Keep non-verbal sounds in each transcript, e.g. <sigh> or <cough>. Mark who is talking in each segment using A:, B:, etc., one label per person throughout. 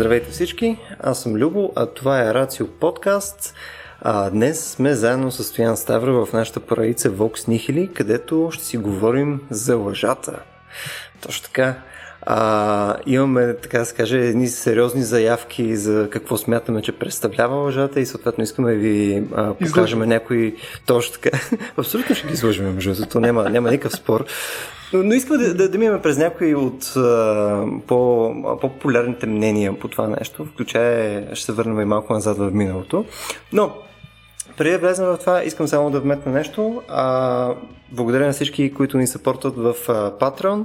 A: Здравейте всички, аз съм Любо, а това е Рацио подкаст. А, днес сме заедно с Стоян Ставро в нашата поредица Vox Nihili, където ще си говорим за лъжата. Точно така. А, имаме, така да се каже, едни сериозни заявки за какво смятаме, че представлява лъжата и съответно искаме да ви а, покажем някои точно така. <laughs> Абсолютно ще ги изложим, между няма, няма никакъв спор. Но, но искам да, да, да минем през някои от а, по, по-популярните мнения по това нещо, включая ще се върнем и малко назад в миналото. Но преди да влезем в това, искам само да вметна нещо. А, благодаря на всички, които ни съпортват в а, Patreon.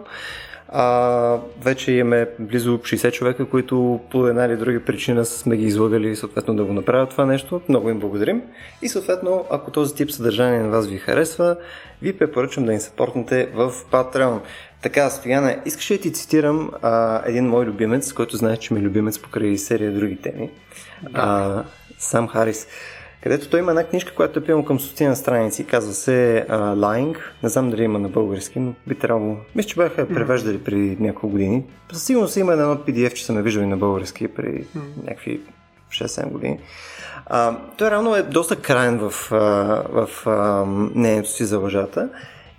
A: А, вече имаме близо 60 човека, които по една или друга причина сме ги излагали съответно да го направят това нещо. Много им благодарим. И съответно, ако този тип съдържание на вас ви харесва, ви препоръчвам да ни съпортнете в Patreon. Така, Стояна, искаш да ти цитирам а, един мой любимец, който знаеш, че ми е любимец покрай серия други теми. Да. А, Сам Харис където той има една книжка, която е пилно към стотина страници, казва се uh, Lying, не знам дали има на български, но би трябвало, мисля, че бяха превеждали преди няколко години. Със сигурност има едно PDF, че са ме виждали на български преди някакви 6-7 години. Uh, той реално е доста крайен в, в uh, мнението си за лъжата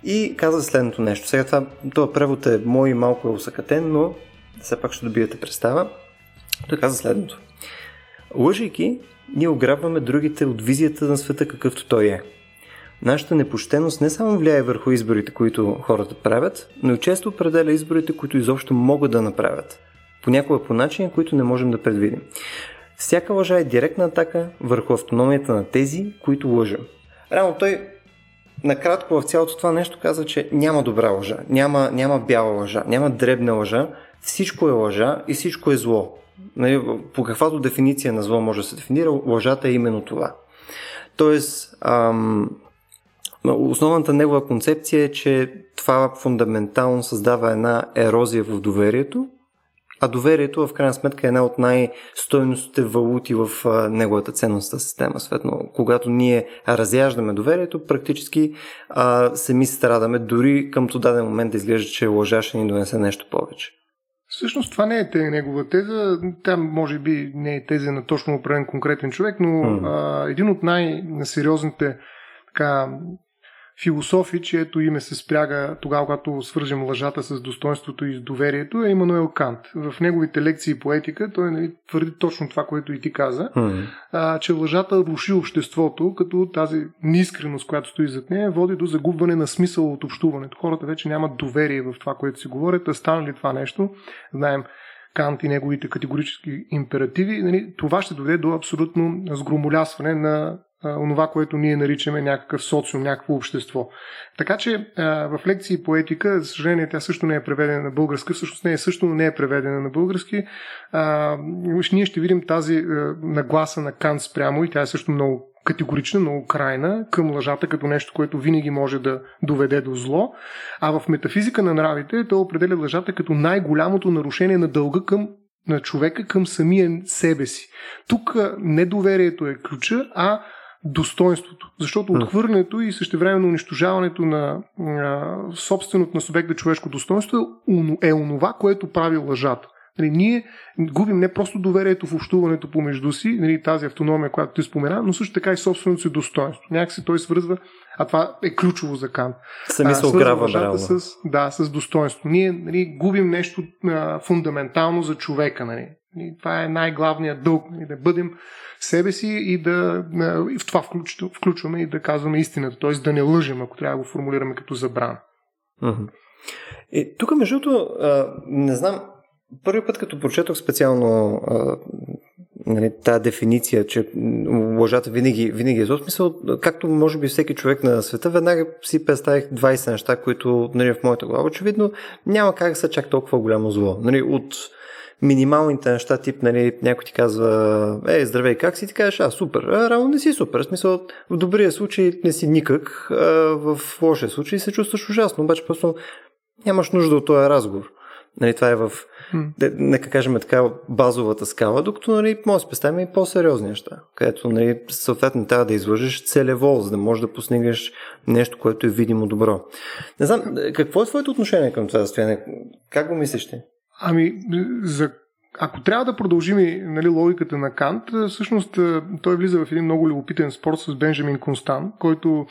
A: и казва следното нещо. Сега това, това превод е мой малко е усъкатен, но все пак ще добиете представа. Той казва следното. Лъжейки, ние ограбваме другите от визията на света какъвто той е. Нашата непощеност не само влияе върху изборите, които хората правят, но и често определя изборите, които изобщо могат да направят. Понякога по начини, които не можем да предвидим. Всяка лъжа е директна атака върху автономията на тези, които лъжа. Рано той накратко в цялото това нещо казва, че няма добра лъжа, няма, няма бяла лъжа, няма дребна лъжа, всичко е лъжа и всичко е зло. Нали, по каквато дефиниция на зло може да се дефинира, лъжата е именно това. Тоест, ам, основната негова концепция е, че това фундаментално създава една ерозия в доверието, а доверието в крайна сметка е една от най-стойностите валути в неговата ценностна система. Светно, когато ние разяждаме доверието, практически а, сами страдаме, дори към то даден момент да изглежда, че лъжа ще ни донесе нещо повече.
B: Всъщност това не е те, негова теза. Там може би не е теза на точно определен конкретен човек, но mm. а, един от най-сериозните така, философи, чието име се спряга тогава, когато свържем лъжата с достоинството и с доверието, е Имануел Кант. В неговите лекции по етика той нали, твърди точно това, което и ти каза, а, че лъжата руши обществото, като тази неискреност, която стои зад нея, води до загубване на смисъл от общуването. Хората вече нямат доверие в това, което си говорят, а стане ли това нещо, знаем, Кант и неговите категорически императиви, нали, това ще доведе до абсолютно сгромолясване на онова, което ние наричаме някакъв социум, някакво общество. Така че в лекции по етика, за съжаление, тя също не е преведена на български, всъщност не е също не е преведена на български. Ние ще видим тази нагласа на Кант спрямо и тя е също много категорична, много крайна към лъжата като нещо, което винаги може да доведе до зло. А в метафизика на нравите той определя лъжата като най-голямото нарушение на дълга към на човека към самия себе си. Тук недоверието е ключа, а достоинството. Защото отхвърлянето и същевременно унищожаването на а, собственото на субекта човешко достоинство е онова, което прави лъжата. Нали, ние губим не просто доверието в общуването помежду си, нали, тази автономия, която ти спомена, но също така и собственото си достоинство. Някакси той свързва, а това е ключово за Кант.
A: Сами се ограва,
B: с, Да, с достоинство. Ние нали, губим нещо а, фундаментално за човека. Нали. Това е най-главният дълг. Нали, да бъдем себе си и да в това включваме и да казваме истината, т.е. да не лъжем, ако трябва да го формулираме като забрана.
A: И тук, между другото, не знам, първи път като прочетох специално нали, тази дефиниция, че лъжата винаги, винаги е зло, смисъл, както може би всеки човек на света, веднага си представих 20 неща, които нали, в моята глава очевидно няма как да са чак толкова голямо зло. Нали, от минималните неща, тип, нали, някой ти казва, е, здравей, как си? Ти кажеш, а, супер. А, рано не си супер. В смисъл, в добрия случай не си никак, а в лошия случай се чувстваш ужасно, обаче просто нямаш нужда от този разговор. Нали, това е в, нека кажем така, базовата скала, докато нали, може да представим и по-сериозни неща, където нали, съответно трябва да излъжеш целево, за да можеш да постигнеш нещо, което е видимо добро. Не знам, какво е твоето отношение към това състояние? Как го мислиш ти?
B: Ами, за ако трябва да продължим нали, логиката на Кант, всъщност той влиза в един много любопитен спор с Бенджамин Констан, който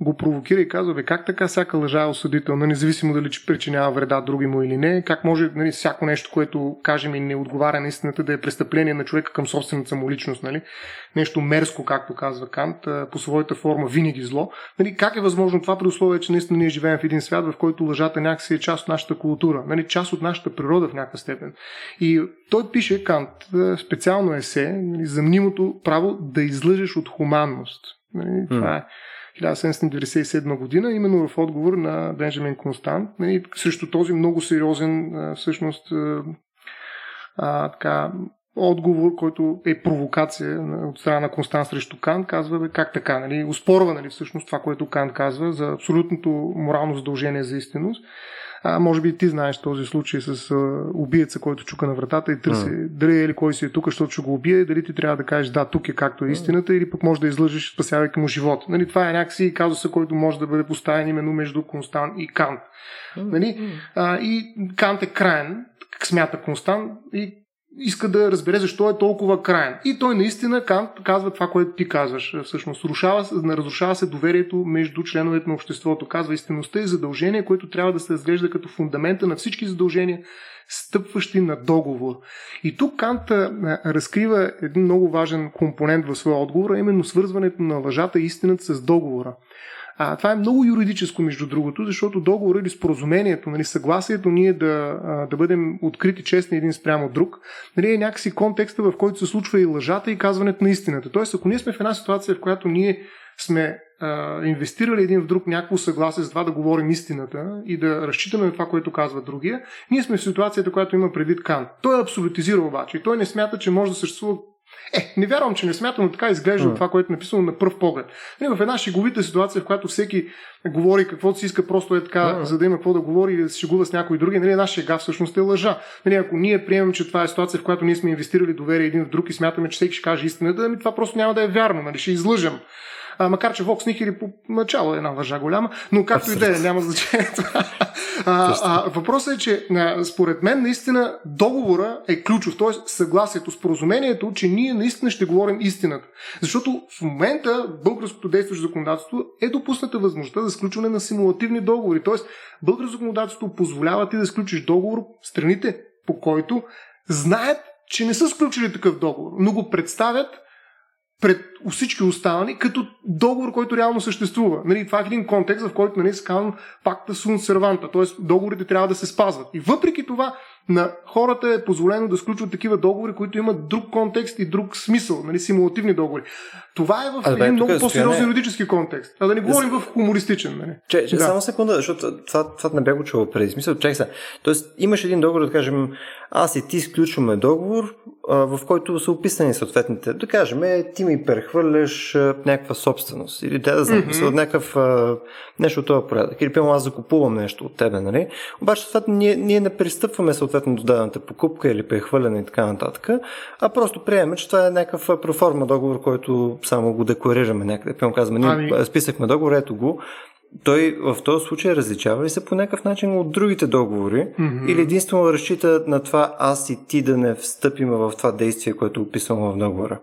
B: го провокира и казва, бе, как така всяка лъжа е осъдителна, независимо дали че причинява вреда други му или не, как може нали, всяко нещо, което кажем и не отговаря на истината, да е престъпление на човека към собствената му личност, нали? нещо мерзко, както казва Кант, по своята форма винаги зло. Нали, как е възможно това при условие, че наистина ние живеем в един свят, в който лъжата някакси е част от нашата култура, нали, част от нашата природа в някаква степен. И той пише, Кант, специално есе, нали, за мнимото право да излъжеш от хуманност. Нали, това е 1797 година, именно в отговор на Бенджамин Констант, нали, срещу този много сериозен всъщност а, така, отговор, който е провокация от страна на Констант срещу Кант, казва как така, нали, успорва нали, всъщност това, което Кант казва за абсолютното морално задължение за истинност. А, може би ти знаеш този случай с а, убиеца, който чука на вратата и търси mm. дали е или кой си е тук, защото ще го убие, дали ти трябва да кажеш да, тук е както е истината, или пък може да излъжеш, спасявайки му живота. Нали, това е някакси казуса, който може да бъде поставен именно между Констант и Кант. Нали? А, и Кант е крайен, смята Констант, и иска да разбере защо е толкова крайен. И той наистина казва това, което ти казваш. Всъщност, рушава, разрушава се доверието между членовете на обществото. Казва истинността и задължение, което трябва да се разглежда като фундамента на всички задължения, стъпващи на договор. И тук Кант разкрива един много важен компонент в своя отговор, а именно свързването на лъжата и истината с договора. А, това е много юридическо, между другото, защото договор или споразумението, нали, съгласието ние да, да бъдем открити, честни един спрямо друг, нали, е някакси контекста, в който се случва и лъжата и казването на истината. Тоест, ако ние сме в една ситуация, в която ние сме а, инвестирали един в друг някакво съгласие за това да говорим истината и да разчитаме на това, което казва другия, ние сме в ситуацията, която има предвид Кан. Той е абсолютизира обаче и той не смята, че може да съществува е, не вярвам, че не смятам, но така изглежда mm. това, което е написано на пръв поглед. Нали, в една шеговита ситуация, в която всеки говори каквото си иска, просто е така, mm. за да има какво да говори и да се шегува с някой други. Нали, една шега всъщност е лъжа. Нали, ако ние приемем, че това е ситуация, в която ние сме инвестирали доверие един в друг и смятаме, че всеки ще каже истината, ами това просто няма да е вярно. Нали, ще излъжем а, макар че Vox Nihili по начало е една лъжа голяма, но както и да е, няма значение това. А, а, въпросът е, че а, според мен наистина договора е ключов, т.е. съгласието, споразумението, че ние наистина ще говорим истината. Защото в момента българското действащо законодателство е допусната възможността за сключване на симулативни договори. Т.е. българското законодателство позволява ти да сключиш договор страните, по който знаят, че не са сключили такъв договор, но го представят пред всички останали, като договор, който реално съществува. Нали, това е един контекст, в който нали, се казва пакта сун серванта, т.е. договорите трябва да се спазват. И въпреки това, на хората е позволено да сключват такива договори, които имат друг контекст и друг смисъл, нали, симулативни договори. Това е в а, един много по-сериозен юридически контекст. А да не говорим в хумористичен. Нали?
A: Че, че, да. Само секунда, защото това, това не бе го чувал преди. Смисъл, чакай сега. Тоест, имаш един договор, да кажем, аз и ти сключваме договор, в който са описани съответните. Да кажем, е, ти ми прехвърляш някаква собственост. Или да, да знам, mm-hmm. някакъв нещо от този порядък. Или пълно аз закупувам нещо от тебе, нали? Обаче, съответно, ние, ние не пристъпваме съответно до дадената покупка или прехвърляне и така нататък, а просто приемаме, че това е някакъв проформа договор, който само го декларираме някъде. Пълно казваме, ние ами... списахме договор, ето го, той в този случай различава ли се по някакъв начин от другите договори mm-hmm. или единствено разчита на това аз и ти да не встъпим в това действие, което е в договора?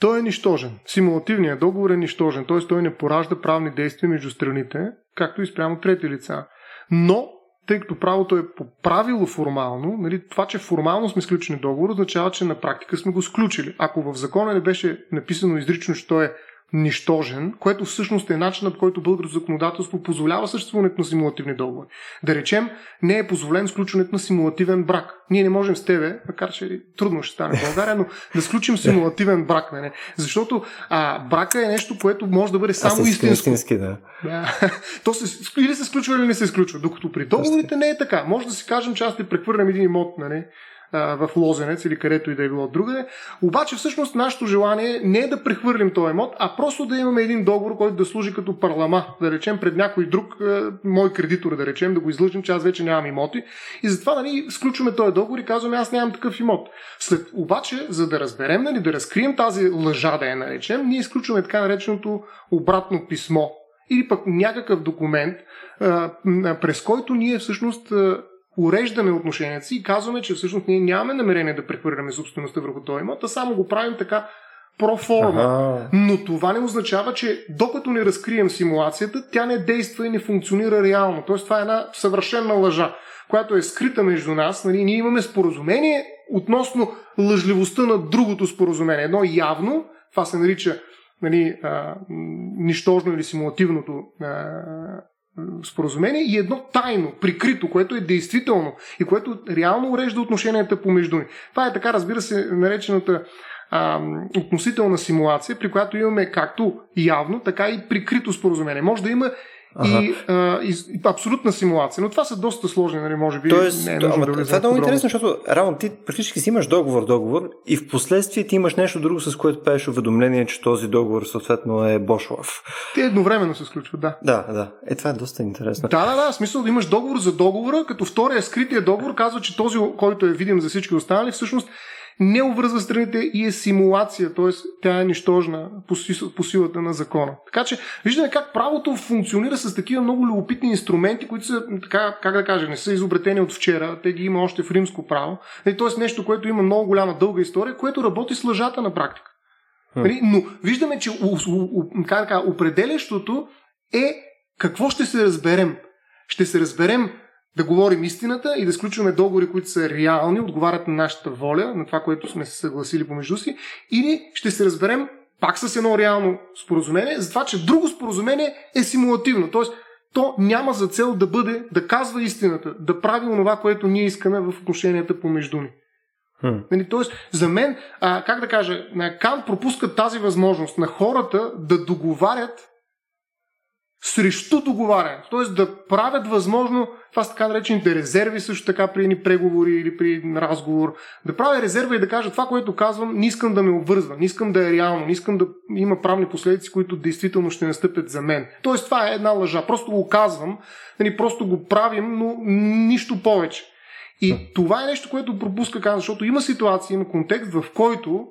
B: Той е нищожен. Симулативният договор е нищожен, т.е. той не поражда правни действия между страните, както и спрямо трети лица. Но, тъй като правото е по правило формално, нали, това, че формално сме сключени договор, означава, че на практика сме го сключили. Ако в закона не беше написано изрично, че той е нищожен, което всъщност е начинът, по който българското законодателство позволява съществуването на симулативни договори. Да речем, не е позволен сключването на симулативен брак. Ние не можем с тебе, макар че трудно ще стане в България, но да сключим симулативен брак. Не, не. Защото а, брака е нещо, което може да бъде само истинско.
A: истински. да.
B: да. <laughs> То се, или се сключва, или не се сключва. Докато при договорите не е така. Може да си кажем, че аз ти прехвърлям един имот, в Лозенец или където и да е било другаде. Обаче всъщност нашето желание не е да прехвърлим този имот, а просто да имаме един договор, който да служи като парлама, да речем пред някой друг, мой кредитор, да речем, да го излъжим, че аз вече нямам имоти. И затова нали, сключваме този договор и казваме, аз нямам такъв имот. След, обаче, за да разберем, нали, да разкрием тази лъжа, да я наречем, ние изключваме така нареченото обратно писмо или пък някакъв документ, през който ние всъщност уреждаме отношенията си и казваме, че всъщност ние нямаме намерение да прехвърляме собствеността върху този имот, а само го правим така проформа. Ага. Но това не означава, че докато не разкрием симулацията, тя не действа и не функционира реално. Тоест това е една съвършена лъжа, която е скрита между нас. Нали? Ние имаме споразумение относно лъжливостта на другото споразумение. Едно явно, това се нарича нали, а, нищожно или симулативното а, споразумение и едно тайно, прикрито, което е действително и което реално урежда отношенията помежду ни. Това е така, разбира се, наречената а, относителна симулация, при която имаме както явно, така и прикрито споразумение. Може да има Ага. И, а, и, и абсолютна симулация. Но това са доста сложни, нали, може би.
A: Тоест, не е ама, да това е много интересно, защото равно ти практически си имаш договор, договор и в последствие ти имаш нещо друго, с което правиш уведомление, че този договор съответно е Бошлав.
B: Те едновременно се случват, да.
A: Да, да. Е, това е доста интересно.
B: Да, да, да. Смисъл да имаш договор за договора, като втория скрития договор казва, че този, който е видим за всички останали, всъщност не обвързва страните и е симулация, т.е. тя е нищожна по, силата на закона. Така че виждаме как правото функционира с такива много любопитни инструменти, които са, така, как да кажа, не са изобретени от вчера, те ги има още в римско право. Т.е. нещо, което има много голяма дълга история, което работи с лъжата на практика. Hmm. Но виждаме, че как да кажа, определящото е какво ще се разберем. Ще се разберем да говорим истината и да сключваме договори, които са реални, отговарят на нашата воля, на това, което сме се съгласили помежду си, или ще се разберем пак с едно реално споразумение, за това, че друго споразумение е симулативно. Тоест, то няма за цел да бъде, да казва истината, да прави онова, което ние искаме в отношенията помежду ни. Hmm. Нали, тоест, за мен, а, как да кажа, Кан пропуска тази възможност на хората да договарят срещу договаряне. Т.е. да правят възможно, това са така наречените резерви също така при едни преговори или при разговор, да правя резерва и да кажа това, което казвам, не искам да ме обвързва, не искам да е реално, не искам да има правни последици, които действително ще настъпят за мен. Тоест това е една лъжа. Просто го казвам, нали, просто го правим, но нищо повече. И това е нещо, което пропуска каза, защото има ситуация, има контекст, в който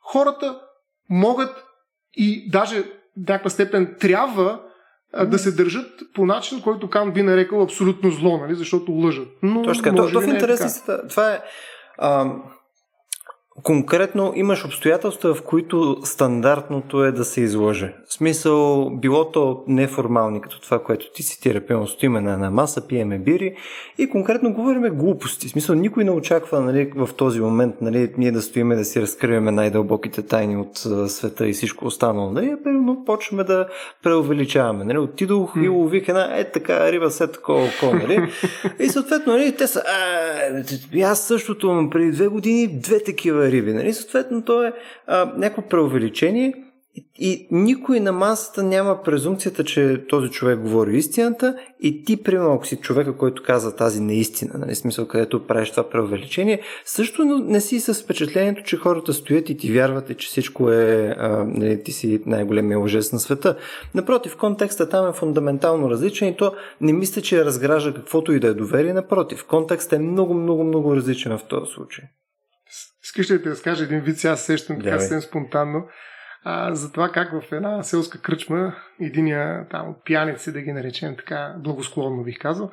B: хората могат и даже в някаква степен трябва да се държат по начин, който Кан би нарекал абсолютно зло, нали? защото лъжат.
A: Но, Точно така. То, то в е интерес това е... А, Конкретно имаш обстоятелства, в които стандартното е да се излъже. В смисъл, било то неформални, като това, което ти цитира, пълно стоиме на една маса, пиеме бири и конкретно говориме глупости. В смисъл, никой не очаква нали, в този момент нали, ние да стоиме да си разкриваме най-дълбоките тайни от света и всичко останало. Нали, но почваме да преувеличаваме. Нали. Отидох и лових една е така риба след такова око. Нали. И съответно, нали, те са, а, аз същото преди две години две такива риби. Нали? Съответно, то е а, някакво преувеличение и никой на масата няма презумцията, че този човек говори истината и ти, примерно, ако си човека, който казва тази неистина, нали, смисъл, където правиш това преувеличение, също не си с впечатлението, че хората стоят и ти вярват, че всичко е, а, нали, ти си най-големия лъжец на света. Напротив, контекстът там е фундаментално различен и то не мисля, че разгражда каквото и да е доверие. Напротив, контекстът е много, много, много различен в този случай.
B: Искаш ли да разкажа един вид, сега сещам така съвсем спонтанно, а, за това как в една селска кръчма, единия там от пияници, да ги наречем така, благосклонно бих казал,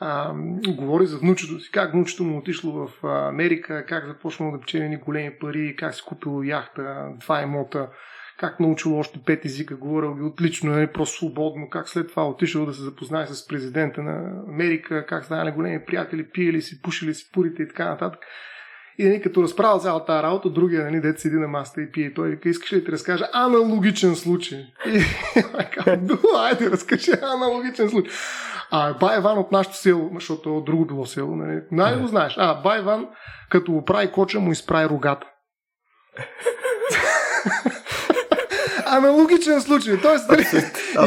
B: а, говори за внучето си, как внучето му отишло в Америка, как започнало да печели ни големи пари, как си купило яхта, два имота, как научил още пет езика, говорил ги отлично, нали, просто свободно, как след това отишъл да се запознае с президента на Америка, как станали големи приятели, пиели си, пушили си пурите и така нататък. И нали, като разправя цялата тази работа, другия нали, дет седи на маста и пие. Той вика, искаш ли да ти разкажа аналогичен случай? И <laughs> <laughs> айде, разкажи аналогичен случай. А Бай Иван от нашото село, защото от друго било село, нали? най го знаеш. А, Бай Иван, като го прави коча, му изправи рогата аналогичен случай. Тоест, нали,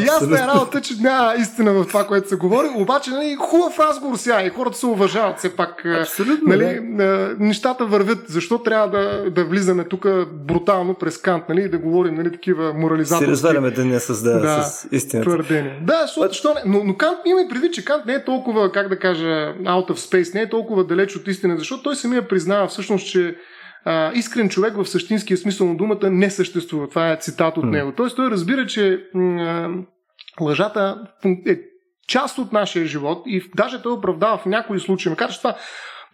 B: ясна е работа, че няма истина в това, което се говори, обаче нали, хубав разговор сега и хората се уважават все пак. Абсолютно. Нали, да. Нещата вървят. Защо трябва да, да влизаме тук брутално през Кант нали, и да говорим нали, такива морализаторски... Си
A: разваляме да не създава да, с истината.
B: Твърдение. Да, защото, що не, но, но Кант има и преди, че Кант не е толкова, как да кажа, out of space, не е толкова далеч от истина, защото той самия признава всъщност, че а, искрен човек в същинския смисъл на думата не съществува. Това е цитат от него. Тоест той разбира, че а, лъжата е част от нашия живот и даже той оправдава в някои случаи, макар че това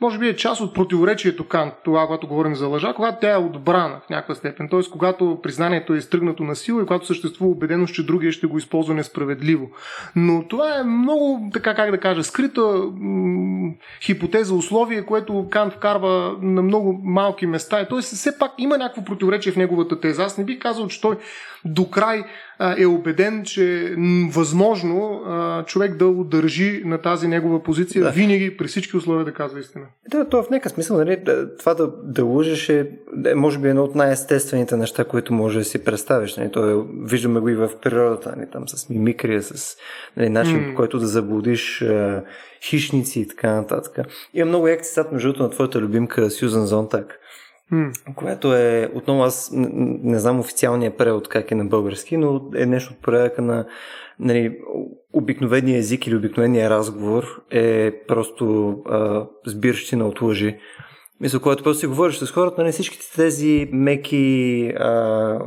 B: може би е част от противоречието Кант, това, когато говорим за лъжа, когато тя е отбрана в някаква степен. Т.е. когато признанието е изтръгнато на сила и когато съществува убеденост, че другия ще го използва несправедливо. Но това е много, така как да кажа, скрита хипотеза, условие, което Кант вкарва на много малки места. Т.е. все пак има някакво противоречие в неговата теза. Аз не бих казал, че той до край е убеден, че е възможно човек да удържи на тази негова позиция да. винаги при всички условия да казва истина.
A: Да, то в някакъв смисъл, нали, това да, да лъжеш е, е, може би, едно от най-естествените неща, които може да си представиш. Нали, то е, виждаме го и в природата, нали, там с мимикрия, с нали, начин, mm. по който да заблудиш е, хищници и така нататък. Има много як цитат, между на твоята любимка Сюзан Зонтак Mm. Което е, отново аз не знам официалния превод как е на български, но е нещо от порядъка на нали, обикновения език или обикновения разговор е просто а, сбирщина от лъжи. Мисля, когато просто си говориш с хората, нали, всичките тези меки а,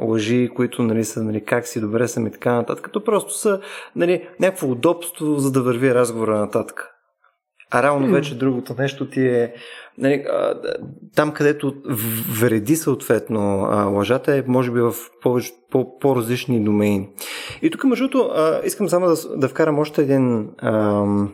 A: лъжи, които нали, са нали, как си, добре съм и така нататък, като просто са нали, някакво удобство, за да върви разговора нататък. А реално mm. вече другото нещо ти е нали, там, където вреди съответно лъжата е, може би в повече, по, по-различни домейни. И тук, между другото, искам само да, да вкарам още един ам,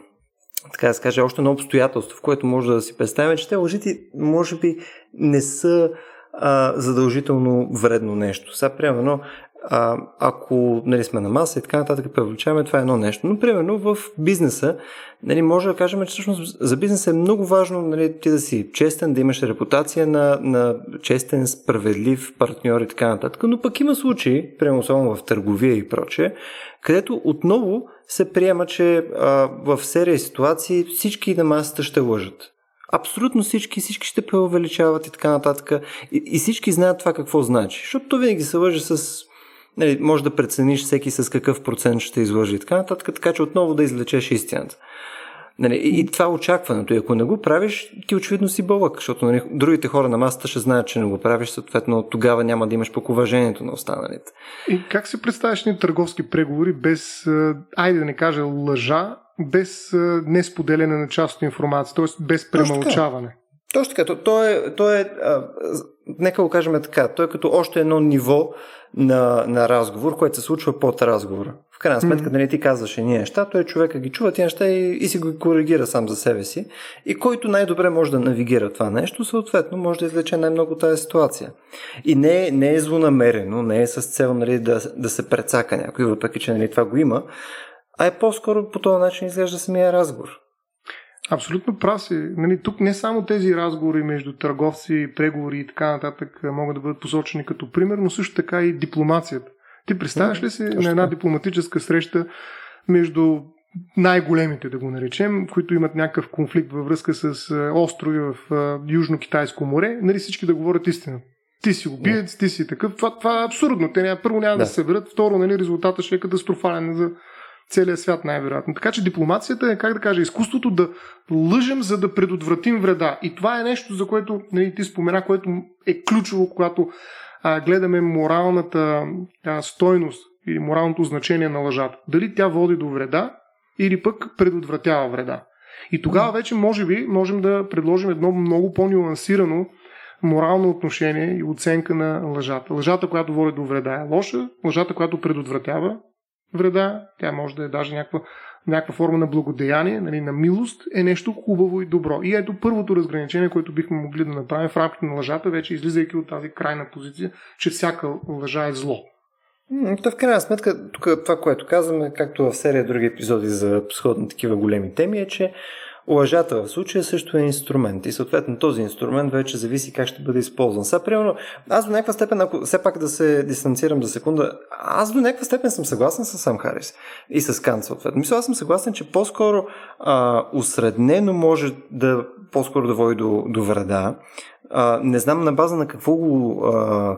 A: така да се каже, още едно обстоятелство, в което може да си представим, че те лъжите може би не са а, задължително вредно нещо. Сега, примерно, а, ако нали, сме на маса и така нататък привлечаваме, това е едно нещо. Но, примерно, в бизнеса, нали, може да кажем, че всъщност за бизнеса е много важно нали, ти да си честен, да имаш репутация на, на честен, справедлив партньор и така нататък. Но пък има случаи, примерно особено в търговия и прочее, където отново се приема, че а, в серия ситуации всички на масата ще лъжат. Абсолютно всички, всички ще преувеличават и така нататък. И, и всички знаят това какво значи. Защото то винаги се лъже с нали, може да прецениш всеки с какъв процент ще излъжи и така нататък, така че отново да излечеш истината. Нали, и, това е очакването. И ако не го правиш, ти очевидно си бълък, защото нали, другите хора на масата ще знаят, че не го правиш, съответно тогава няма да имаш пък уважението на останалите.
B: И как се представяш ни търговски преговори без, айде да не кажа лъжа, без несподеляне на част от информация, т.е. без премълчаване?
A: Точно така. То, то е, то е а, нека го кажем така, то е като още едно ниво на, на разговор, което се случва под разговора. В крайна сметка, mm-hmm. нали ти казваш едни неща, той човека ги чува тези неща и, и си го коригира сам за себе си. И който най-добре може да навигира това нещо, съответно може да извлече най-много тази ситуация. И не, не е злонамерено, не е с цел нали, да, да се прецака някой, въпреки че нали, това го има, а е по-скоро по този начин изглежда самия разговор.
B: Абсолютно прав си. Нали, тук не само тези разговори между търговци, преговори и така нататък могат да бъдат посочени като пример, но също така и дипломацията. Ти представяш ли си на една дипломатическа среща между най-големите, да го наречем, които имат някакъв конфликт във връзка с острови в Южно-Китайско море, нали всички да говорят истина. Ти си убиец, ти си такъв. Това, това е абсурдно. Те първо няма да. да се съберат, второ, нали, резултата ще е катастрофален за, целия свят най-вероятно. Така че дипломацията е, как да кажа, изкуството да лъжем, за да предотвратим вреда. И това е нещо, за което нали, ти спомена, което е ключово, когато а, гледаме моралната а, стойност или моралното значение на лъжата. Дали тя води до вреда или пък предотвратява вреда. И тогава вече, може би, можем да предложим едно много по-нюансирано морално отношение и оценка на лъжата. Лъжата, която води до вреда е лоша, лъжата, която предотвратява вреда, тя може да е даже някаква, някаква форма на благодеяние, нали, на милост, е нещо хубаво и добро. И ето първото разграничение, което бихме могли да направим в рамките на лъжата, вече излизайки от тази крайна позиция, че всяка лъжа е зло.
A: То в крайна сметка, тук това, което казваме, както в серия други епизоди за сходни такива големи теми, е, че Лъжата в случая също е инструмент и съответно този инструмент вече зависи как ще бъде използван. Сега, примерно, аз до някаква степен, ако все пак да се дистанцирам за секунда, аз до някаква степен съм съгласен с Сам Харис и с Кант съответно. Мисля, аз съм съгласен, че по-скоро а, усреднено може да по-скоро да води до, до вреда, а, не знам на база на какво го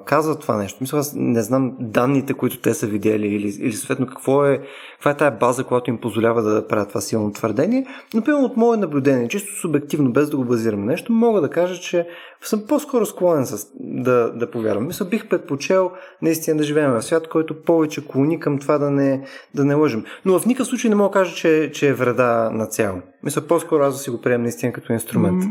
A: казва това нещо. Мисля, аз не знам данните, които те са видели или, или съответно какво е, каква е тая база, която им позволява да правят това силно твърдение. Но, примерно, от мое наблюдение, чисто субективно, без да го базирам нещо, мога да кажа, че съм по-скоро склонен с, да, да повярвам. Мисля, бих предпочел наистина да живеем в свят, който повече клони към това да не, да не лъжим. Но в никакъв случай не мога да кажа, че, че е вреда на цяло. Мисля, по-скоро аз да си го приемам наистина като инструмент.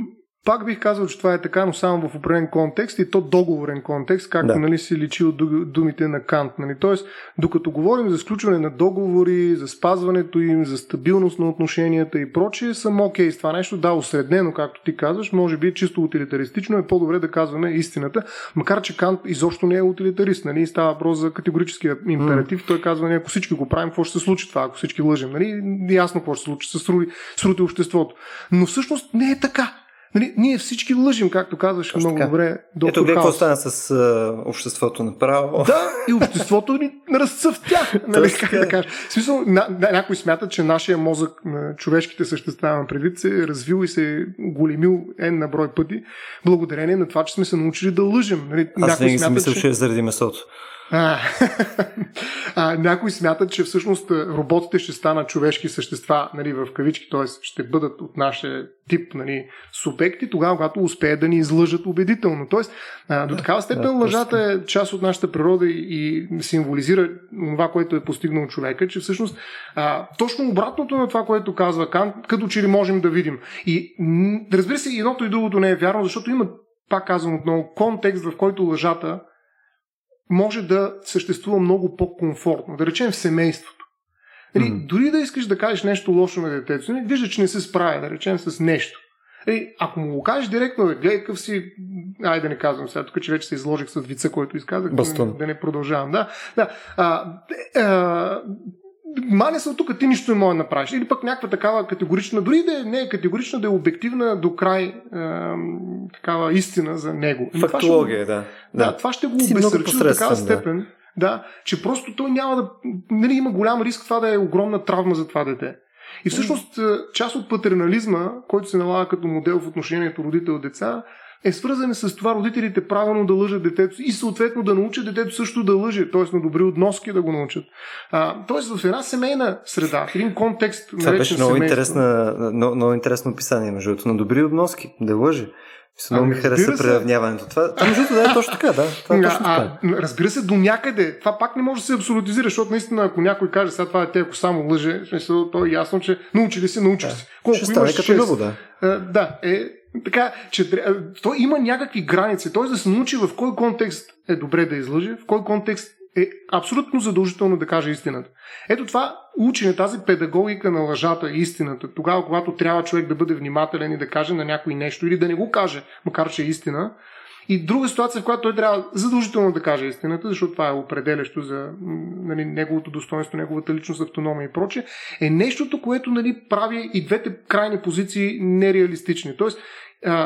B: Пак бих казал, че това е така, но само в определен контекст и то договорен контекст, както да. нали, си личи от думите на Кант. Нали. Тоест, докато говорим за сключване на договори, за спазването им, за стабилност на отношенията и прочие, съм окей okay с това нещо. Да, осреднено, както ти казваш, може би чисто утилитаристично е по-добре да казваме истината, макар че Кант изобщо не е утилитарист. Нали. Става въпрос за категорическия императив. Mm. Той казва, ако всички го правим, какво ще се случи това, ако всички лъжим. Нали. Ясно какво ще се случи, с срути обществото. Но всъщност не е така. Нали, ние всички лъжим, както казваш Точно много така. добре.
A: Ето гледай какво стана с а, обществото направо.
B: Да, и обществото ни разцъфтя. <laughs> Нали, как да кажа. В смисъл, на, на, някой смята, че нашия мозък на човешките същества на предвид се е развил и се е големил ен на брой пъти, благодарение на това, че сме се научили да лъжим. Нали,
A: Аз винаги си мисля, че... че е заради месото.
B: А, <laughs> а, някои смятат, че всъщност роботите ще станат човешки същества, нали, в кавички, т.е. ще бъдат от нашия тип нали, субекти, тогава, когато успеят да ни излъжат убедително. Тоест, а, до такава степен да, лъжата е част от нашата природа и, и символизира това, което е постигнал човека, че всъщност а, точно обратното на това, което казва Кан, като че ли можем да видим. И разбира се, едното и другото не е вярно, защото има, пак казвам отново, контекст, в който лъжата може да съществува много по-комфортно. Да речем в семейството. Нали, mm. Дори да искаш да кажеш нещо лошо на детето, нали, вижда, че не се справя, да речем, с нещо. Нали, ако му го кажеш директно, гледай какъв си, айде да не казвам сега, тук че вече се изложих с вица, който изказах, да, да не продължавам. Да, да. А, а, маня се от тук, ти нищо не може да направиш. Или пък някаква такава категорична, дори да е, не е категорична, да е обективна до край е, такава истина за него.
A: Фактология, да.
B: да. Да, това ще го обесърчи до такава степен, да. да, че просто той няма да... Нали, има голям риск това да е огромна травма за това дете. И всъщност част от патернализма, който се налага като модел в отношението родител-деца, е свързан с това родителите правилно да лъжат детето и съответно да научат детето също да лъже, т.е. на добри относки да го научат. А, т.е. в една семейна среда, в един контекст.
A: Това беше много, интересна, много, много интересно описание, между другото, на добри относки, да лъже. Много ами, ми хареса приравняването. Това, това между да е точно така, да. Това е точно така.
B: А, разбира се, до някъде. Това пак не може да се абсолютизира, защото наистина, ако някой каже, сега това е те, ако само лъже, смисъл, то е ясно, че научили се, научили се.
A: Колко ще стане като любо, да.
B: А, да, е, така, че то има някакви граници. Т.е. да се научи в кой контекст е добре да излъже, в кой контекст е абсолютно задължително да каже истината. Ето това учене, тази педагогика на лъжата и истината, тогава, когато трябва човек да бъде внимателен и да каже на някой нещо или да не го каже, макар че е истина, и друга ситуация, в която той трябва задължително да каже истината, защото това е определящо за нали, неговото достоинство, неговата личност, автономия и прочее, е нещото, което нали, прави и двете крайни позиции нереалистични. Тоест,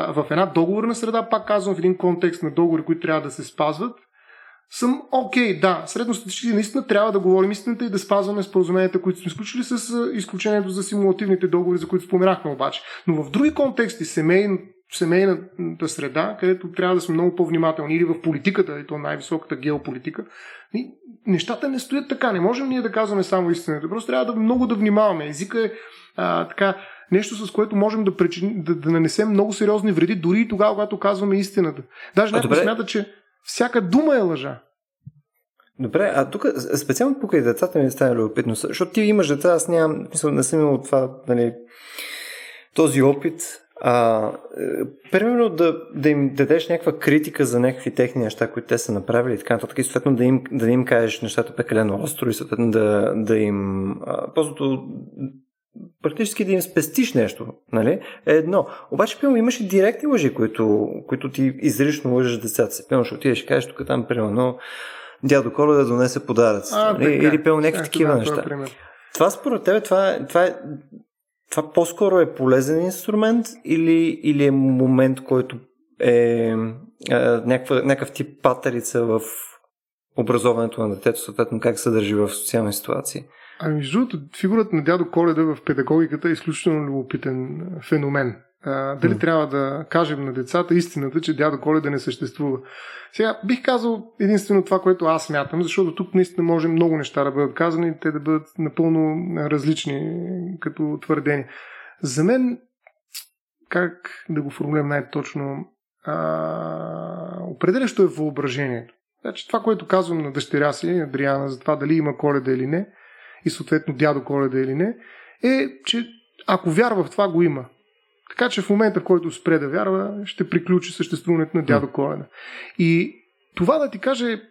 B: в една договорна среда, пак казвам, в един контекст на договори, които трябва да се спазват, съм окей, okay, да, средностатистически наистина трябва да говорим истината и да спазваме споразуменията, които сме изключили с изключението за симулативните договори, за които споменахме обаче. Но в други контексти, семейн, семейната среда, където трябва да сме много по-внимателни, или в политиката, и то най-високата геополитика, нещата не стоят така. Не можем ние да казваме само истината. Просто трябва да много да внимаваме. Езика е а, така нещо, с което можем да, причин, да, да нанесем много сериозни вреди, дори и тогава, когато казваме истината. Даже някой смята, че всяка дума е лъжа.
A: Добре, а тук специално покрай децата ми стане любопитно, защото ти имаш деца, аз нямам, мисля, не съм имал това, нали, този опит. А, е, примерно да, да им дадеш някаква критика за някакви техни неща, които те са направили и така нататък, и съответно да им, да им кажеш нещата пекалено остро и съответно да, да им а, просто практически да им спестиш нещо, нали, е едно. Обаче, пълно, имаш и директни лъжи, които, които ти изрично лъжеш децата си. Пълно, ще отидеш и кажеш тук там, примерно, дядо Коля да донесе подаръци. нали? Или пълно някакви такива неща. Това според тебе, това, това, е, това по-скоро е полезен инструмент или, или е момент, който е, е някаква, някакъв тип патерица в образованието на детето, съответно как се държи в социални ситуации?
B: Ами, между другото, фигурата на дядо Коледа в педагогиката е изключително любопитен феномен. А, дали mm. трябва да кажем на децата истината, че дядо Коледа не съществува. Сега бих казал единствено това, което аз смятам, защото тук наистина може много неща да бъдат казани и те да бъдат напълно различни като твърдени. За мен, как да го формулирам най-точно, а, определящо е въображението. Значи това, което казвам на дъщеря си, Адриана, за това дали има коледа или не, и съответно дядо коледа или не, е, че ако вярва в това, го има. Така че в момента, в който спре да вярва, ще приключи съществуването на дядо Коледа. И това да ти каже е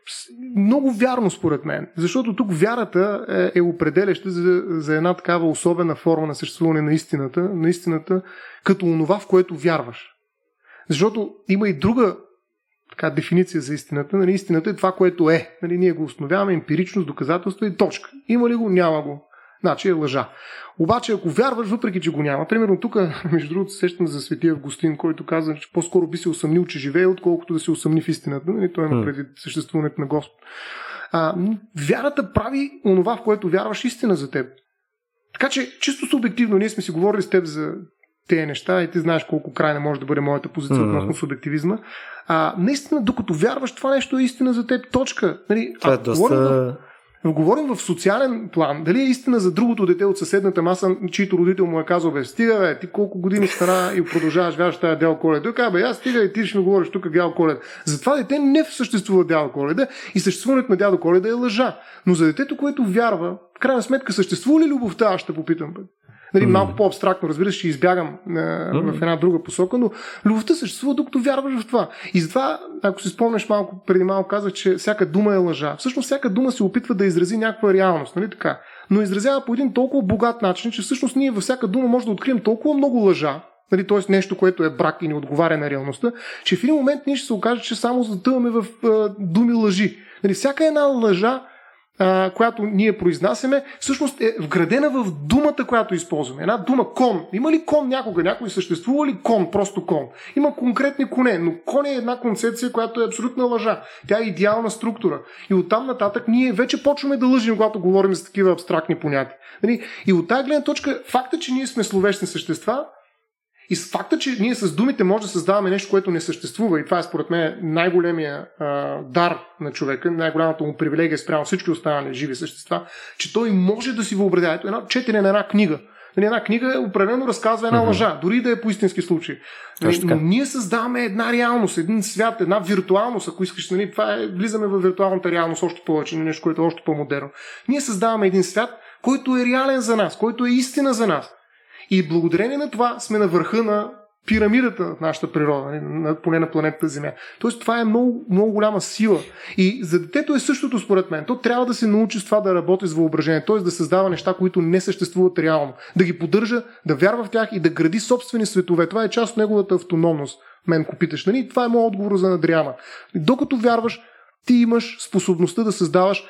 B: много вярно според мен, защото тук вярата е, е определяща за, за една такава особена форма на съществуване на истината, на истината като онова, в което вярваш. Защото има и друга така, дефиниция за истината. Нали, истината е това, което е. Нали, ние го установяваме емпирично с доказателства и точка. Има ли го? Няма го. Значи е лъжа. Обаче, ако вярваш, въпреки че го няма, примерно тук, <laughs> между другото, сещам за светия Августин, който каза, че по-скоро би се усъмнил, че живее, отколкото да се усъмни в истината. Нали? Той има преди съществуването на Господ. А, вярата прави онова, в което вярваш истина за теб. Така че, чисто субективно, ние сме си говорили с теб за тези неща и ти знаеш колко крайна може да бъде моята позиция mm-hmm. относно субективизма. А, наистина, докато вярваш, това нещо е истина за теб. Точка. Нали,
A: това е доста...
B: Говорим в социален план. Дали е истина за другото дете от съседната маса, чийто родител му е казал, бе, стига, бе, ти колко години стара и продължаваш вярваш тази дял коледа. Той казва, бе, аз стига и ти ще ми говориш тук дял коледа. За това дете не съществува дял коледа и съществуването на дядо коледа е лъжа. Но за детето, което вярва, в крайна сметка съществува ли любовта, аз ще попитам. Бе. Нали. Малко по-абстрактно, разбира се, ще избягам а, mm. в една друга посока, но любовта съществува докато вярваш в това. И затова, ако си спомняш малко, преди малко казах, че всяка дума е лъжа. Всъщност всяка дума се опитва да изрази някаква реалност, нали така? Но изразява по един толкова богат начин, че всъщност ние във всяка дума може да открием толкова много лъжа, нали, т.е. нещо, което е брак и не отговаря на реалността, че в един момент ние ще се окаже, че само затъваме в а, думи лъжи. Нали, всяка една лъжа която ние произнасяме, всъщност е вградена в думата, която използваме. Една дума кон. Има ли кон някога? Някой съществува ли кон? Просто кон. Има конкретни коне, но кон е една концепция, която е абсолютна лъжа. Тя е идеална структура. И оттам нататък ние вече почваме да лъжим, когато говорим за такива абстрактни понятия. Нали? И от тази гледна точка, факта, че ние сме словесни същества, и с факта, че ние с думите може да създаваме нещо, което не съществува, и това е според мен най-големия а, дар на човека, най-голямата му привилегия спрямо всички останали живи същества, че той може да си въобразява. Ето една четене на една книга. Нали, една книга е определено разказва една mm-hmm. лъжа, дори да е по истински случай. Нали, но ние създаваме една реалност, един свят, една виртуалност, ако искаш. Нали, това е, влизаме в виртуалната реалност още повече, нещо, което е още по-модерно. Ние създаваме един свят, който е реален за нас, който е истина за нас. И благодарение на това сме на върха на пирамидата в нашата природа, нали, поне на планетата Земя. Тоест това е много, много голяма сила. И за детето е същото според мен. То трябва да се научи с това да работи с въображение, т.е. да създава неща, които не съществуват реално. Да ги поддържа, да вярва в тях и да гради собствени светове. Това е част от неговата автономност. Мен го питаш. Нали? Това е моят отговор за Надриана. Докато вярваш, ти имаш способността да създаваш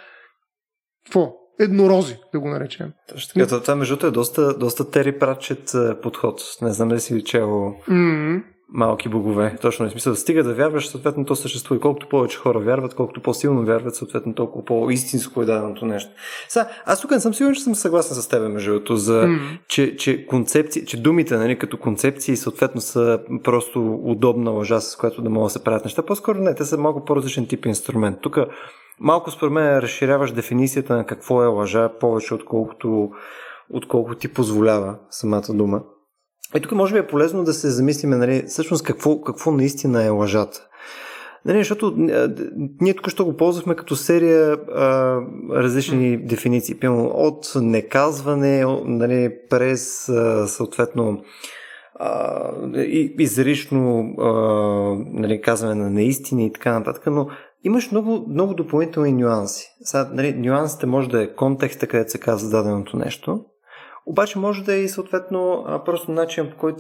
B: какво? Еднорози, да го наречем.
A: Точно така. Това, между е доста, доста Тери Пратчет подход. Не знам дали си чел mm-hmm. малки богове. Точно в смисъл, стига да вярваш, съответно то съществува. И колкото повече хора вярват, колкото по-силно вярват, съответно толкова по-истинско е даденото нещо. Сега, аз тук не съм сигурен, че съм съгласен с теб, между другото, за, mm-hmm. че, че, концепции, че думите нали, като концепции съответно са просто удобна лъжа, с която да могат да се правят неща. По-скоро не, те са малко по-различен тип инструмент. Тук малко според мен разширяваш дефиницията на какво е лъжа повече отколкото, отколкото ти позволява самата дума. И тук може би е полезно да се замислиме, нали, всъщност какво, какво наистина е лъжата. Нали, защото ние тук ще го ползвахме като серия а, различни mm. дефиниции. Пълно от неказване, нали, през а, съответно а, и, изрично а, нали, казване на неистини и така нататък, но имаш много, много допълнителни нюанси. Сега, нали, нюансите може да е контекста, където се казва даденото нещо, обаче може да е и съответно просто начин по, който,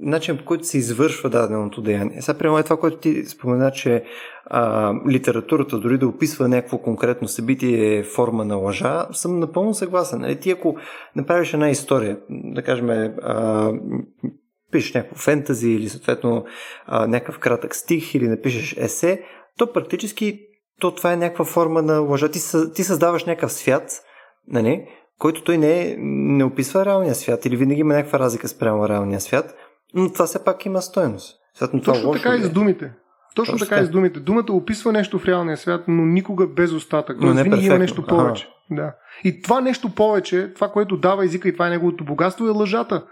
A: начин по който се извършва даденото деяние. Сега, примерно е това, което ти спомена, че а, литературата, дори да описва някакво конкретно събитие, е форма на лъжа, съм напълно съгласен. Нали, ти ако направиш една история, да кажем, а, пишеш някакво фентази или съответно а, някакъв кратък стих или напишеш есе, то практически то това е някаква форма на лъжа. Ти, ти създаваш някакъв свят, нали, който той не, е, не описва реалния свят или винаги има някаква разлика спрямо реалния свят, но това все пак има стоеност.
B: Точно това така и с думите. Точно, Точно така и с думите. Думата описва нещо в реалния свят, но никога без остатък. Но не винаги има нещо повече. Да. И това нещо повече, това, което дава езика и това е неговото богатство, е лъжата.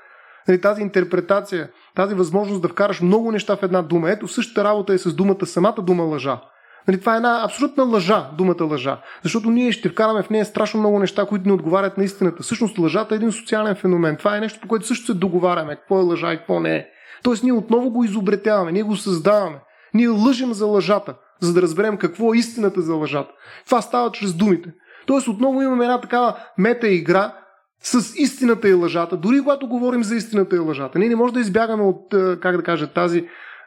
B: Нали, тази интерпретация, тази възможност да вкараш много неща в една дума. Ето, същата работа е с думата, самата дума лъжа. Нали, това е една абсолютна лъжа, думата лъжа. Защото ние ще вкараме в нея страшно много неща, които не отговарят на истината. Всъщност лъжата е един социален феномен. Това е нещо, по което също се договаряме. Какво е лъжа и какво не е. Тоест ние отново го изобретяваме, ние го създаваме. Ние лъжим за лъжата, за да разберем какво е истината за лъжата. Това става чрез думите. Тоест отново имаме една такава мета игра с истината и лъжата, дори когато говорим за истината и лъжата. Ние не можем да избягаме от, е, как да кажа, тази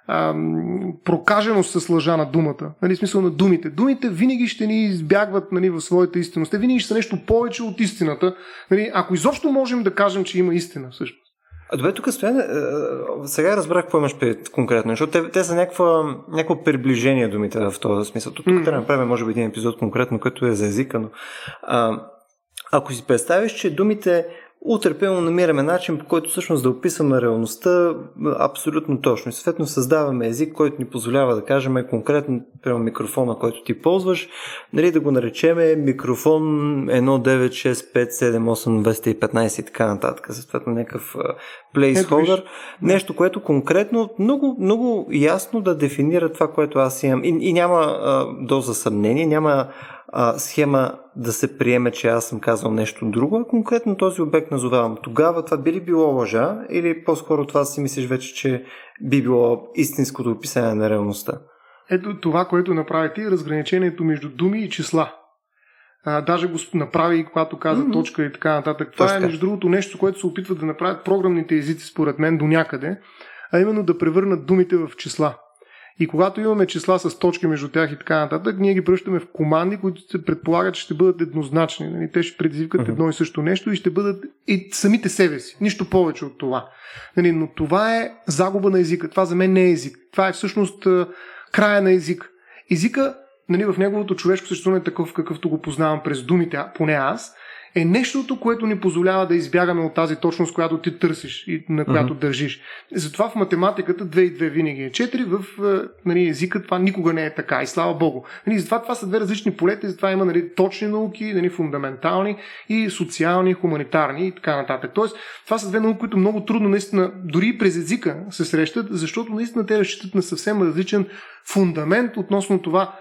B: ам, прокаженост с лъжа на думата. Нали, смисъл на думите. Думите винаги ще ни избягват нали, в своята истинност. Те винаги ще са нещо повече от истината. Нали, ако изобщо можем да кажем, че има истина всъщност.
A: А добре, тук стояне, сега разбрах какво имаш пред конкретно, защото те, те са някаква, някакво приближение думите в този смисъл. Тук трябва да направим, може би, един епизод конкретно, който е за езика, но а, ако си представиш, че думите Утърпено намираме начин, по който всъщност да описваме реалността абсолютно точно. И съответно създаваме език, който ни позволява да кажем конкретно прямо микрофона, който ти ползваш, нали, да го наречеме микрофон 196578215 и така нататък. Съответно някакъв placeholder. Нещо, което конкретно много, много ясно да дефинира това, което аз имам. И, и няма а, доза съмнение, няма а, схема да се приеме, че аз съм казал нещо друго, а конкретно този обект назовавам. Тогава това би ли било лъжа или по-скоро това си мислиш вече, че би било истинското описание на реалността?
B: Ето това, което направи ти, разграничението между думи и числа. А, даже го направи, когато каза mm-hmm. точка и така нататък. Това Точка. е, между другото, нещо, което се опитват да направят програмните езици, според мен, до някъде, а именно да превърнат думите в числа. И когато имаме числа с точки между тях и така нататък, ние ги пръщаме в команди, които се предполагат, че ще бъдат еднозначни. Нали? Те ще предизвикат uh-huh. едно и също нещо и ще бъдат и самите себе си. Нищо повече от това. Нали? Но това е загуба на езика. Това за мен не е език. Това е всъщност края на език. Езика нали, в неговото човешко съществуване е такъв, какъвто го познавам през думите, поне аз, е нещото, което ни позволява да избягаме от тази точност, която ти търсиш и на която uh-huh. държиш. Затова в математиката 2 и 2 винаги е 4, в е, нали, езика това никога не е така и слава Богу. Нали, затова това са две различни полета, затова има нали, точни науки, нали, фундаментални и социални, хуманитарни и така нататък. Тоест, това са две науки, които много трудно наистина, дори и през езика се срещат, защото наистина те разчитат на съвсем различен фундамент относно това,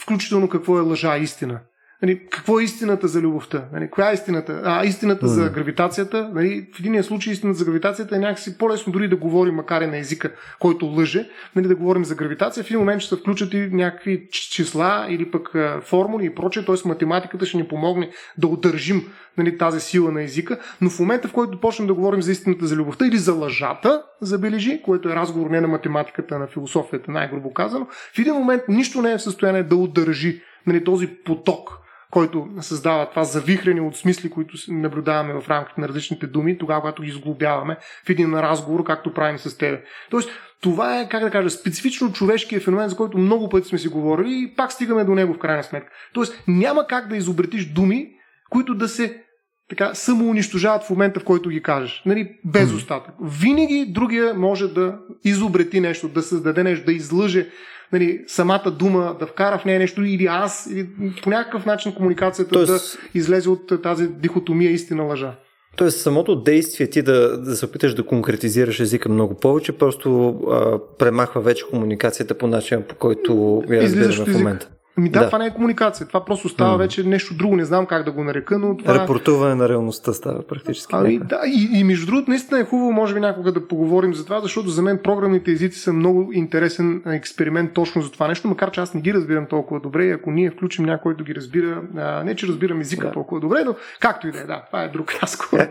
B: включително какво е лъжа и истина. Нали, какво е истината за любовта? Нали, коя е истината? А, истината mm. за гравитацията. Нали, в един случай истината за гравитацията е някакси по-лесно дори да говорим, макар и на езика, който лъже, нали, да говорим за гравитация. В един момент ще се включат и някакви числа или пък формули и прочее, т.е. математиката ще ни помогне да удържим нали, тази сила на езика, но в момента, в който почнем да говорим за истината за любовта или за лъжата, забележи, което е разговор не на математиката, а на философията, най-грубо казано, в един момент нищо не е в състояние да удържи нали, този поток който създава това завихрене от смисли, които наблюдаваме в рамките на различните думи, тогава, когато ги изглобяваме в един разговор, както правим с тебе. Тоест, това е, как да кажа, специфично човешкия феномен, за който много пъти сме си говорили и пак стигаме до него в крайна сметка. Тоест, няма как да изобретиш думи, които да се така, самоунищожават в момента, в който ги кажеш. Нали, без остатък. Винаги другия може да изобрети нещо, да създаде нещо, да излъже нали, самата дума, да вкара в нея нещо или аз, или по някакъв начин комуникацията Тоест... да излезе от тази дихотомия истина-лъжа.
A: Тоест самото действие ти да, да се опиташ да конкретизираш езика много повече, просто а, премахва вече комуникацията по начин, по който я разбираме в момента.
B: Ами да, да, това не е комуникация. Това просто става mm. вече нещо друго. Не знам как да го нарека, но това...
A: Репортуване на реалността става практически.
B: Ами, да, и, и между другото, наистина е хубаво, може би някога да поговорим за това, защото за мен програмните езици са много интересен експеримент точно за това нещо, макар че аз не ги разбирам толкова добре. И ако ние включим някой, който ги разбира, а, не че разбирам езика да. толкова добре, но както и да е, да, това е друг разговор. <laughs>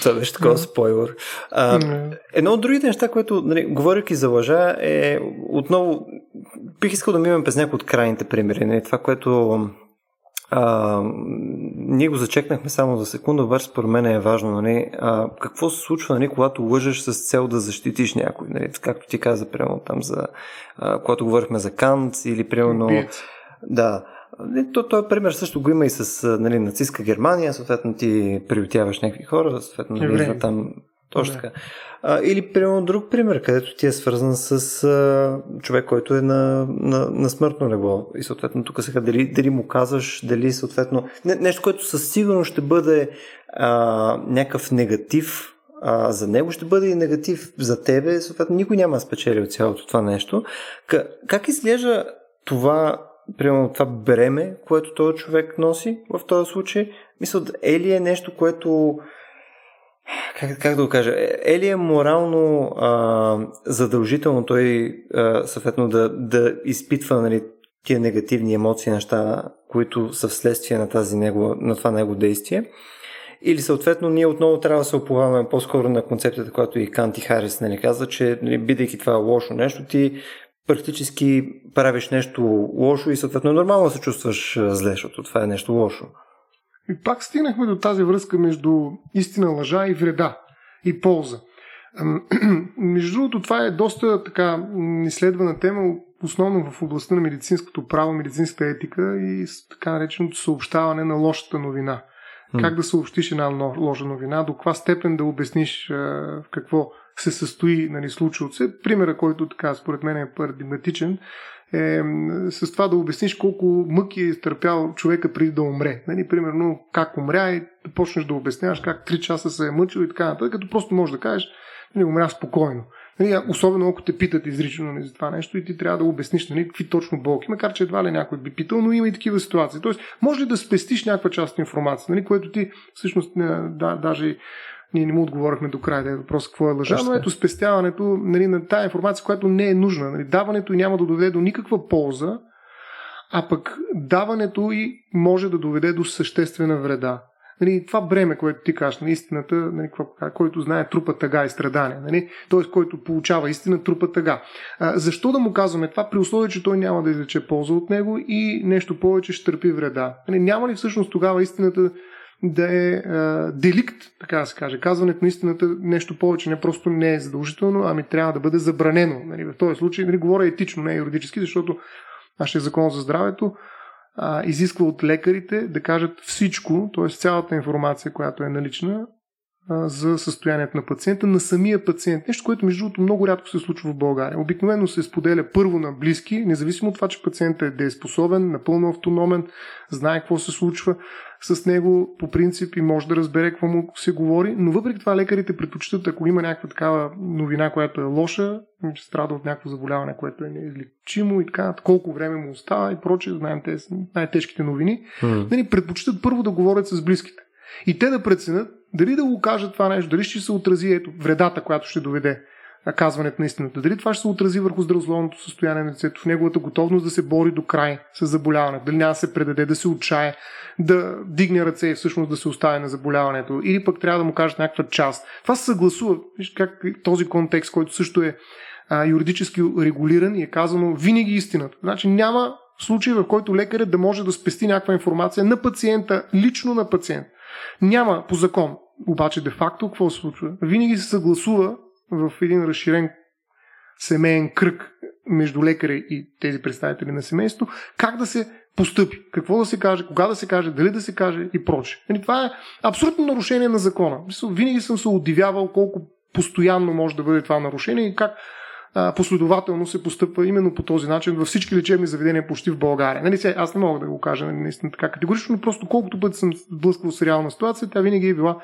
A: Това беше такова mm. спойлер. А. Едно от другите неща, което, нали, говоряки за лъжа, е отново, бих искал да минем през някои от крайните примери. Нали, това, което а, ние го зачекнахме само за секунда, обаче според мен е важно. Нали, а, какво се случва, нали, когато лъжеш с цел да защитиш някой? Нали, както ти каза, примерно там за, а, когато говорихме за Кант или примерно... Да, то, този пример също го има и с нали, нацистска Германия, съответно ти приютяваш някакви хора, съответно нали, там точно така. А, или, примерно, друг пример, където ти е свързан с а, човек, който е на, на, на смъртно легло. И съответно тук сега дали, дали му казваш, дали съответно... Не, нещо, което със сигурност ще бъде а, някакъв негатив а, за него ще бъде и негатив за тебе, съответно никой няма да спечели от цялото това нещо. Как, как изглежда това, примерно това бреме, което този човек носи в този случай? Мисля, е ли е нещо, което как, как да го кажа, е ли е морално а, задължително той а, съответно да, да изпитва нали, тия негативни емоции, неща, които са вследствие на, тази него, на това него действие? Или съответно ние отново трябва да се оповаваме по-скоро на концепцията, която и Канти Харис нали, каза, че нали, бидейки това лошо нещо, ти практически правиш нещо лошо и съответно нормално се чувстваш зле, защото това е нещо лошо.
B: И пак стигнахме до тази връзка между истина, лъжа и вреда и полза. <clears throat> Между другото, това е доста така изследвана тема, основно в областта на медицинското право, медицинската етика и така нареченото съобщаване на лошата новина. Как да съобщиш една лоша новина, до каква степен да обясниш в какво се състои нали, случилото се. Примера, който така според мен е парадигматичен, е с това да обясниш колко мъки е изтърпял човека преди да умре. Нали, примерно как умря и да почнеш да обясняваш как 3 часа се е мъчил и така нататък, като просто можеш да кажеш, нали, умря спокойно. Нали, особено ако те питат изрично нали, за това нещо и ти трябва да обясниш нали, какви точно болки, макар че едва ли някой би питал, но има и такива ситуации. Тоест, може ли да спестиш някаква част от информация, нали, което ти всъщност да, даже ние не му отговорихме до края да е въпрос какво е лъжа, но ето спестяването нали, на тази информация, която не е нужна. Нали, даването и няма да доведе до никаква полза, а пък даването и може да доведе до съществена вреда. Нали, това бреме, което ти кажеш, на истината, нали, който знае трупа тъга и страдания, нали, т.е. който получава истина, трупа тъга. А, защо да му казваме това, при условие, че той няма да излече полза от него и нещо повече ще търпи вреда? Нали, няма ли всъщност тогава истината да е а, деликт, така да се каже. Казването на истината нещо повече не просто не е задължително, ами трябва да бъде забранено. Нали, в този случай нали, говоря етично, не юридически, защото нашия закон за здравето а, изисква от лекарите да кажат всичко, т.е. цялата информация, която е налична за състоянието на пациента, на самия пациент. Нещо, което между другото много рядко се случва в България. Обикновено се споделя първо на близки, независимо от това, че пациентът е дееспособен, напълно автономен, знае какво се случва с него по принцип и може да разбере какво му се говори, но въпреки това лекарите предпочитат, ако има някаква такава новина, която е лоша, че страда от някакво заболяване, което е неизлечимо и така, колко време му остава и прочее, знаем тези най-тежките новини, mm. нали, предпочитат първо да говорят с близките. И те да преценят дали да го кажат това нещо, дали ще се отрази ето, вредата, която ще доведе казването на истината. Дали това ще се отрази върху здравословното състояние на децето, в неговата готовност да се бори до край с заболяването, дали няма да се предаде, да се отчае, да дигне ръце и всъщност да се остави на заболяването, или пък трябва да му кажат някаква част. Това се съгласува. Виж как този контекст, който също е а, юридически регулиран и е казано винаги истината. Значи няма случай, в който лекарят да може да спести някаква информация на пациента, лично на пациент. Няма по закон. Обаче, де-факто, какво се случва? Винаги се съгласува в един разширен семейен кръг между лекаря и тези представители на семейството, как да се постъпи, какво да се каже, кога да се каже, дали да се каже и проче. Нали, това е абсолютно нарушение на закона. Винаги съм се удивявал колко постоянно може да бъде това нарушение и как последователно се постъпва именно по този начин във всички лечебни заведения почти в България. Нали, сега, аз не мога да го кажа наистина така категорично, но просто колкото пъти съм блъскал с реална ситуация, тя винаги е била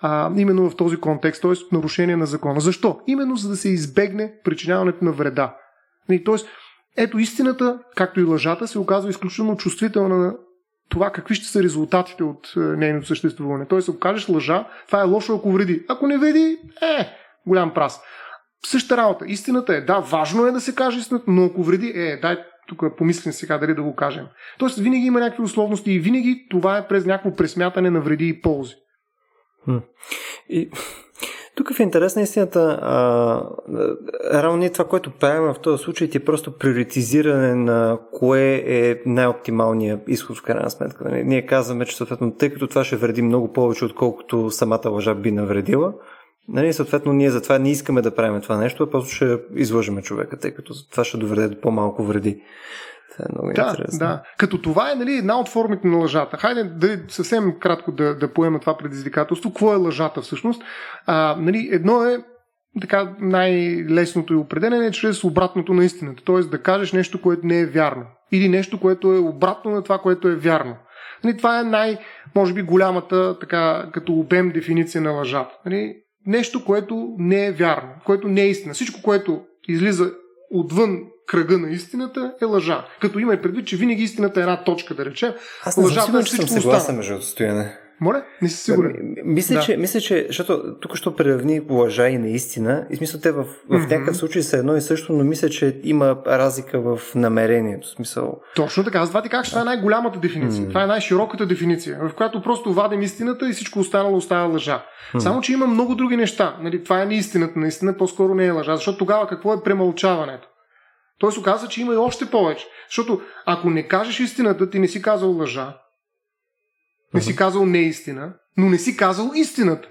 B: а, именно в този контекст, т.е. нарушение на закона. Защо? Именно за да се избегне причиняването на вреда. Нали, т.е. ето истината, както и лъжата, се оказва изключително чувствителна на това какви ще са резултатите от е, нейното съществуване. Тоест, ако кажеш лъжа, това е лошо, ако вреди. Ако не вреди, е, голям прас. Същата работа. Истината е, да, важно е да се каже истината, но ако вреди, е, дай тук помислим сега дали да го кажем. Тоест, винаги има някакви условности и винаги това е през някакво пресмятане на вреди и ползи.
A: И тук в интерес на истината, равно ние това, което правим в този случай, ти е просто приоритизиране на кое е най-оптималният изход в крайна сметка. Нали? Ние казваме, че съответно, тъй като това ще вреди много повече, отколкото самата лъжа би навредила, Нали, съответно, ние затова не искаме да правим това нещо, а просто ще излъжеме човека, тъй като това ще доведе до по-малко вреди. Това е много
B: да,
A: интересно.
B: Да, като това е нали, една от формите на лъжата. Хайде да, съвсем кратко да, да поема това предизвикателство. Какво е лъжата всъщност? А, нали, едно е така най-лесното и определене е чрез обратното на истината. Т.е. да кажеш нещо, което не е вярно. Или нещо, което е обратно на това, което е вярно. Нали, това е най- може би голямата така, като обем дефиниция на лъжата. Нали, нещо, което не е вярно, което не е истина. Всичко, което излиза отвън кръга на истината е лъжа. Като има и предвид, че винаги истината е една точка, да речем.
A: Аз не лъжата съм, че съм съгласен между стояне.
B: Моля? Не си сигурен.
A: Мисля, да. че, мисля, че, защото тук що приравни лъжа и наистина, и смисъл те в, в mm-hmm. някакъв случай са едно и също, но мисля, че има разлика в намерението. Смисъл.
B: Точно така. Аз това ти кажа, че това е най-голямата дефиниция. Mm-hmm. Това е най-широката дефиниция, в която просто вадим истината и всичко останало остава лъжа. Mm-hmm. Само, че има много други неща. Нали, това е не истината. Наистина по-скоро не е лъжа. Защото тогава какво е премълчаването? Той се оказа, че има и още повече. Защото ако не кажеш истината, ти не си казал лъжа, не си казал неистина, но не си казал истината.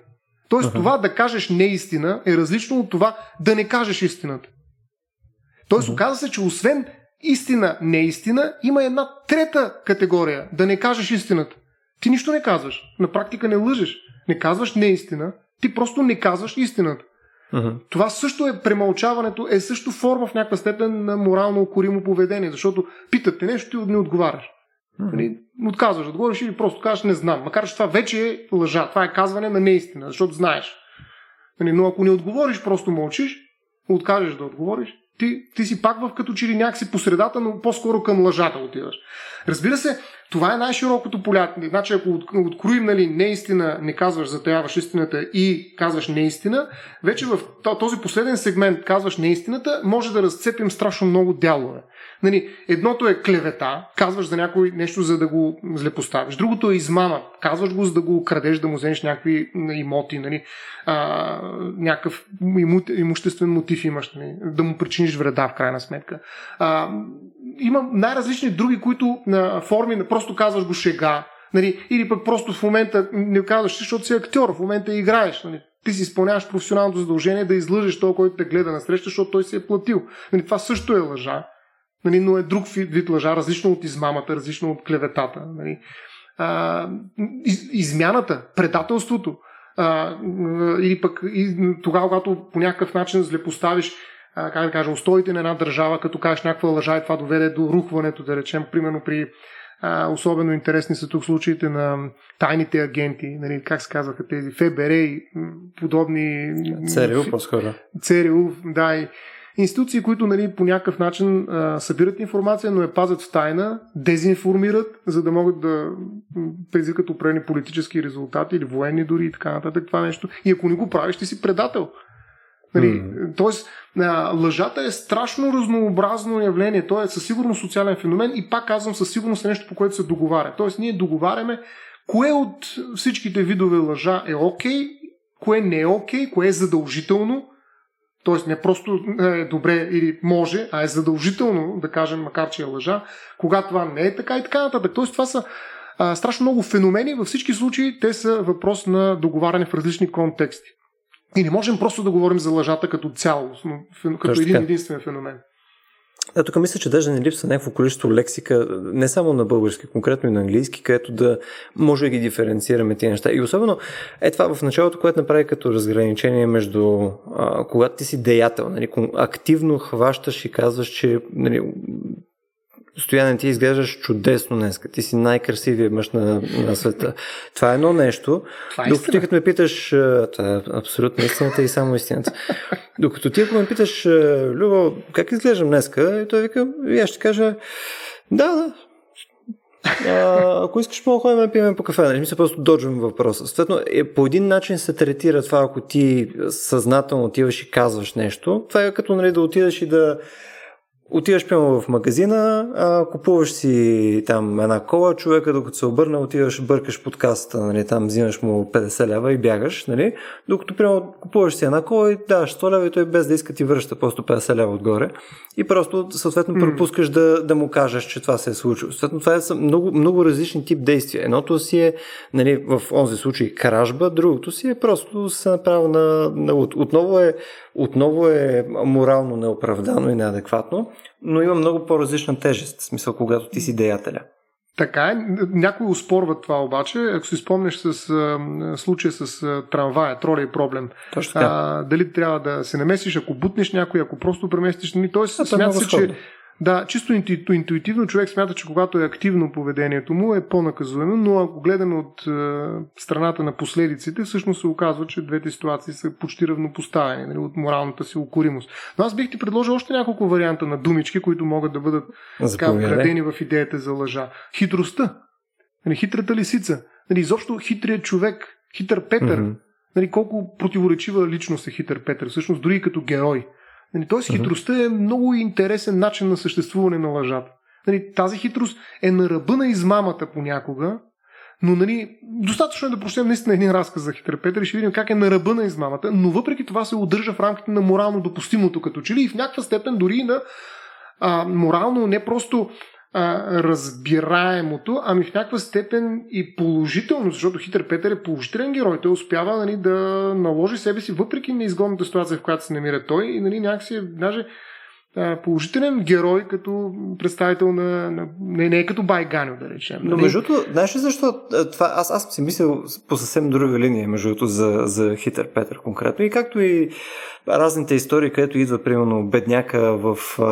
B: Тоест uh-huh. това да кажеш неистина е различно от това да не кажеш истината. Тоест uh-huh. оказа се, че освен истина, неистина, има една трета категория да не кажеш истината. Ти нищо не казваш. На практика не лъжеш. Не казваш неистина, ти просто не казваш истината. Uh-huh. Това също е премълчаването, е също форма в някаква степен на морално окоримо поведение, защото питате нещо, ти не отговаряш. Нали, отказваш отговориш или просто кажеш не знам. Макар че това вече е лъжа. Това е казване на неистина, защото знаеш. Нали, но ако не отговориш, просто мълчиш, откажеш да отговориш, ти, ти си пак в като че ли някакси по но по-скоро към лъжата отиваш. Разбира се, това е най-широкото поле. Значи, ако откроим нали, неистина, не казваш, затаяваш истината и казваш неистина, вече в този последен сегмент казваш неистината, може да разцепим страшно много дялове. Нали, едното е клевета, казваш за някой нещо, за да го злепоставиш. Другото е измама, казваш го, за да го крадеш, да му вземеш някакви имоти, нали, а, някакъв иму, имуществен мотив имаш, нали, да му причиниш вреда в крайна сметка. А, има най-различни други, които на форми, просто казваш го шега, нали, или пък просто в момента не казваш, защото си актьор, в момента играеш. Нали, ти си изпълняваш професионалното задължение да излъжеш този, който те гледа на среща, защото той си е платил. Нали, това също е лъжа нали, но е друг вид лъжа, различно от измамата, различно от клеветата. Нали. А, из, измяната, предателството, а, или пък и, тогава, когато по някакъв начин злепоставиш а, как да кажа, устоите на една държава, като кажеш някаква лъжа и това доведе до рухването, да речем, примерно при а, особено интересни са тук случаите на тайните агенти, нали, как се казваха тези, ФБР и подобни...
A: ЦРУ по-скоро.
B: ЦРУ, да, и институции, които нали, по някакъв начин а, събират информация, но я пазят в тайна, дезинформират, за да могат да предизвикат определени политически резултати или военни дори и така нататък това нещо. И ако не го правиш, ти си предател. Нали, mm. Тоест, а, лъжата е страшно разнообразно явление. То е със сигурност социален феномен и пак казвам със сигурност е нещо, по което се договаря. Тоест, ние договаряме кое от всичките видове лъжа е окей, okay, кое не е окей, okay, кое е задължително Тоест не просто е добре или може, а е задължително да кажем, макар че е лъжа, когато това не е така и така нататък. Тоест това са а, страшно много феномени. Във всички случаи те са въпрос на договаряне в различни контексти. И не можем просто да говорим за лъжата като цяло, като един единствен феномен.
A: А тук мисля, че даже не липсва някакво количество лексика, не само на български, конкретно и на английски, където да може да ги диференцираме тези неща. И особено е това в началото, което направи като разграничение между а, когато ти си деятел, нали, активно хващаш и казваш, че нали, Стояне, ти изглеждаш чудесно днес. Ти си най-красивия мъж на, на света. Това е едно нещо.
B: Това е
A: Докато ти като ме питаш, това е абсолютно истината и само истината. Докато ти ако ме питаш, Любо, как изглеждам днеска? И той вика, и аз ще кажа, да, да, а, ако искаш, мога ходим да пием по кафе. Нали? Мисля, просто доджвам въпроса. Съответно, е, по един начин се третира това, ако ти съзнателно отиваш и казваш нещо. Това е като нали, да отидеш и да Отиваш прямо в магазина, а, купуваш си там една кола, човека докато се обърна, отиваш, бъркаш под касата, нали, там взимаш му 50 лева и бягаш, нали, докато прямо купуваш си една кола и даваш 100 лева и той без да иска ти връща просто 50 лева отгоре и просто съответно пропускаш да, да му кажеш, че това се е случило. Съответно това са много, много различни тип действия. Едното си е нали, в онзи случай кражба, другото си е просто се направи на, на отново е отново е морално неоправдано и неадекватно, но има много по-различна тежест, в смисъл, когато ти си деятеля.
B: Така е. Някои успорват това обаче. Ако си спомнеш с а, случая с а, трамвая, троля и проблем.
A: Точно така.
B: А, дали трябва да се намесиш, ако бутнеш някой, ако просто преместиш. Нали, тоест, смята се, че Да, чисто интуитивно човек смята, че когато е активно поведението му е по-наказуемо, но ако гледаме от е, страната на последиците, всъщност се оказва, че двете ситуации са почти равнопоставени нали, от моралната си укоримост. Но аз бих ти предложил още няколко варианта на думички, които могат да бъдат така, вградени в идеята за лъжа. Хитростта. Нали, хитрата лисица. Нали, изобщо хитрият човек, хитър Петър. Mm-hmm. Нали, колко противоречива личност е хитър Петър, всъщност дори като герой. Нали, Тоест, uh-huh. хитростта е много интересен начин на съществуване на лъжата. Нали, тази хитрост е на ръба на измамата понякога, но нали, достатъчно е да прочетем наистина един разказ за хитър Петър и ще видим как е на ръба на измамата, но въпреки това се удържа в рамките на морално допустимото като че ли и в някаква степен дори и на а, морално не просто а, разбираемото, ами в някаква степен и положително, защото Хитър Петър е положителен герой. Той успява нали, да наложи себе си, въпреки неизгодната ситуация, в която се намира той, и нали, някакси е даже положителен герой като представител на... на не, не е като Байганю, да речем.
A: Но нали? между другото, знаеш ли защо това, аз, аз си мислил по съвсем друга линия, между другото, за, за Хитър Петър конкретно. И както и разните истории, където идва, примерно, бедняка в а,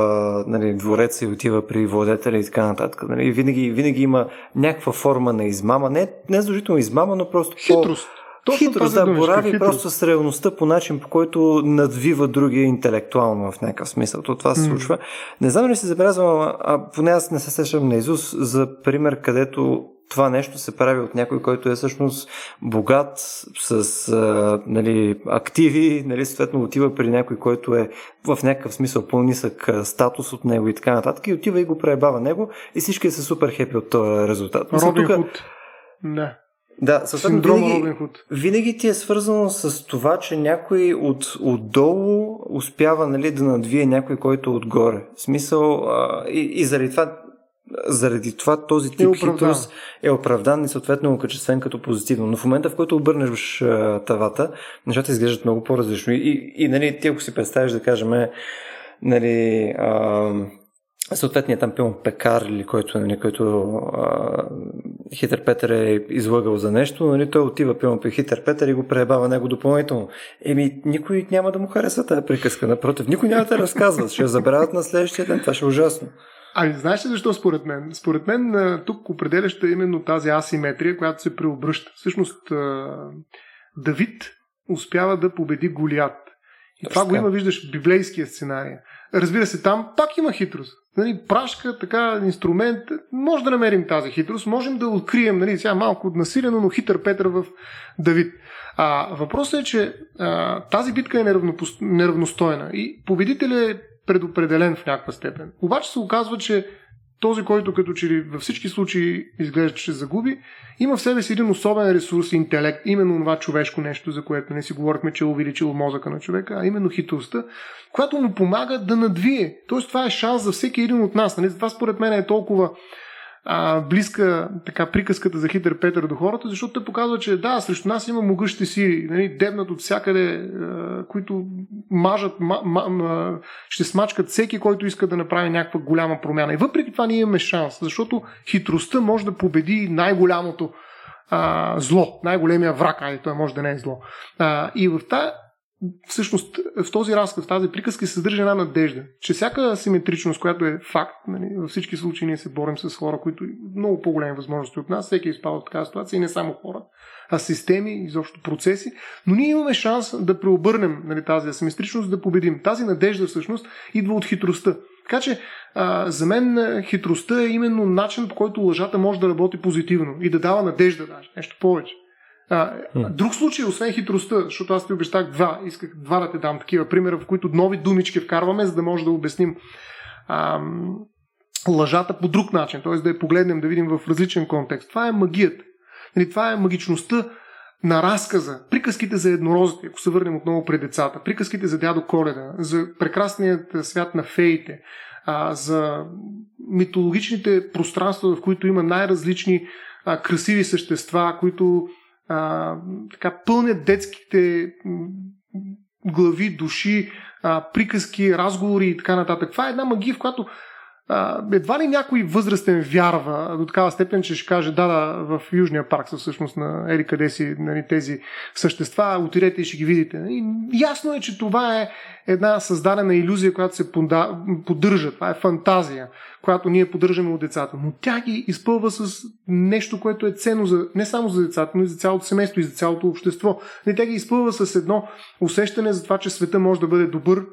A: нали, двореца и отива при владетеля и така нататък. Нали? Винаги, винаги има някаква форма на измама. Не, не задължително измама, но просто
B: Хитрост.
A: По точно хитрост, да, борави хитрост. просто с реалността по начин, по който надвива другия интелектуално в някакъв смисъл. То това се случва. Mm. Не знам ли се забелязвам, а поне аз не се сещам на Изус за пример, където това нещо се прави от някой, който е всъщност богат с а, нали, активи, нали, съответно отива при някой, който е в някакъв смисъл по-нисък статус от него и така нататък и отива и го преебава него и всички са супер хепи от този резултат.
B: Робин Худ. Да.
A: Да, съответно винаги, винаги ти е свързано с това, че някой от, отдолу успява нали, да надвие някой, който е отгоре. В смисъл, а, и, и заради това заради това този тип е хитрост е оправдан и съответно окачествен като позитивно. Но в момента, в който обърнеш тавата, нещата изглеждат много по-различно. И, и, и нали, ти ако си представиш да кажем, нали, а, съответният там пилно пекар или който, нали, който а, Хитър Петър е излъгал за нещо, нали, той отива пилно при Хитър Петър и го пребава него допълнително. Еми, никой няма да му хареса тази приказка, напротив, никой няма да разказва, ще я забравят на следващия ден, това ще е ужасно.
B: Ами, знаеш ли защо според мен? Според мен тук определяща е именно тази асиметрия, която се преобръща. Всъщност, Давид успява да победи Голият. И това го има, виждаш, в библейския сценарий. Разбира се, там пак има хитрост. Нали, прашка, така, инструмент. Може да намерим тази хитрост, можем да открием, нали, сега малко насилено, но хитър Петър в Давид. А, въпросът е, че а, тази битка е неравнопост... неравностойна и победителят е предопределен в някаква степен. Обаче се оказва, че този, който като че ли във всички случаи изглежда, че ще загуби, има в себе си един особен ресурс, интелект, именно това човешко нещо, за което не си говорихме, че е увеличило мозъка на човека, а именно хитростта, която му помага да надвие. Тоест това е шанс за всеки един от нас. Нали? Това според мен е толкова а, близка така приказката за хитър Петър до хората, защото те показва, че да, срещу нас има могъщи си, нали, дебнат от всякъде, а, които мажат, ма, ма, ще смачкат всеки, който иска да направи някаква голяма промяна. И въпреки това ние имаме шанс, защото хитростта може да победи най-голямото а, зло, най-големия враг, айде той може да не е зло. А, и в тази всъщност в този разказ, в тази приказка се съдържа една надежда, че всяка асиметричност, която е факт, нали, във всички случаи ние се борим с хора, които много по-големи възможности от нас, всеки е изпада от такава ситуация и не само хора, а системи, изобщо процеси, но ние имаме шанс да преобърнем нали, тази асиметричност, да победим. Тази надежда всъщност идва от хитростта. Така че а, за мен хитростта е именно начин, по който лъжата може да работи позитивно и да дава надежда даже, нещо повече. А, друг случай, освен хитростта, защото аз ти обещах два, исках два да те дам такива примера, в които нови думички вкарваме, за да може да обясним а, лъжата по друг начин, т.е. да я погледнем, да видим в различен контекст. Това е магията. Нали, това е магичността на разказа, приказките за еднорозите, ако се върнем отново пред децата, приказките за дядо Коледа, за прекрасният свят на феите, а, за митологичните пространства, в които има най-различни а, красиви същества, които а, така пълнят детските глави, души, а, приказки, разговори и така нататък. Това е една магия, в която едва ли някой възрастен вярва до такава степен, че ще каже, да, да, в Южния парк са всъщност на ери къде си нали, тези същества, отидете и ще ги видите. И ясно е, че това е една създадена иллюзия, която се поддържа. Това е фантазия, която ние поддържаме от децата. Но тя ги изпълва с нещо, което е ценно за, не само за децата, но и за цялото семейство и за цялото общество. Не, тя ги изпълва с едно усещане за това, че света може да бъде добър,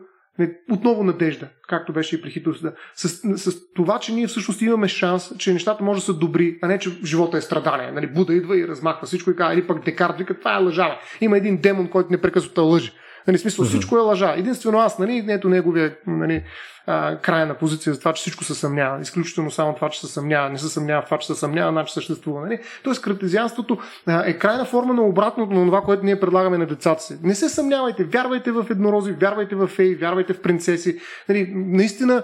B: отново надежда, както беше и при хитростта. С, с това, че ние всъщност имаме шанс, че нещата може да са добри, а не, че живота е страдание. Нали, Буда идва и размахва всичко и казва, или пък Декарт вика, това е лъжа. Има един демон, който непрекъснато лъжи. Нали, смисъл, всичко е лъжа. Единствено аз, нали, ето неговия нали, а, крайна позиция за това, че всичко се съмнява. Изключително само това, че се съмнява. Не се съмнява в това, че се съмнява, значи съществува. Нали? Тоест, картезианството е крайна форма на обратното на това, което ние предлагаме на децата си. Не се съмнявайте, вярвайте в еднорози, вярвайте в феи, вярвайте в принцеси. Нали, наистина,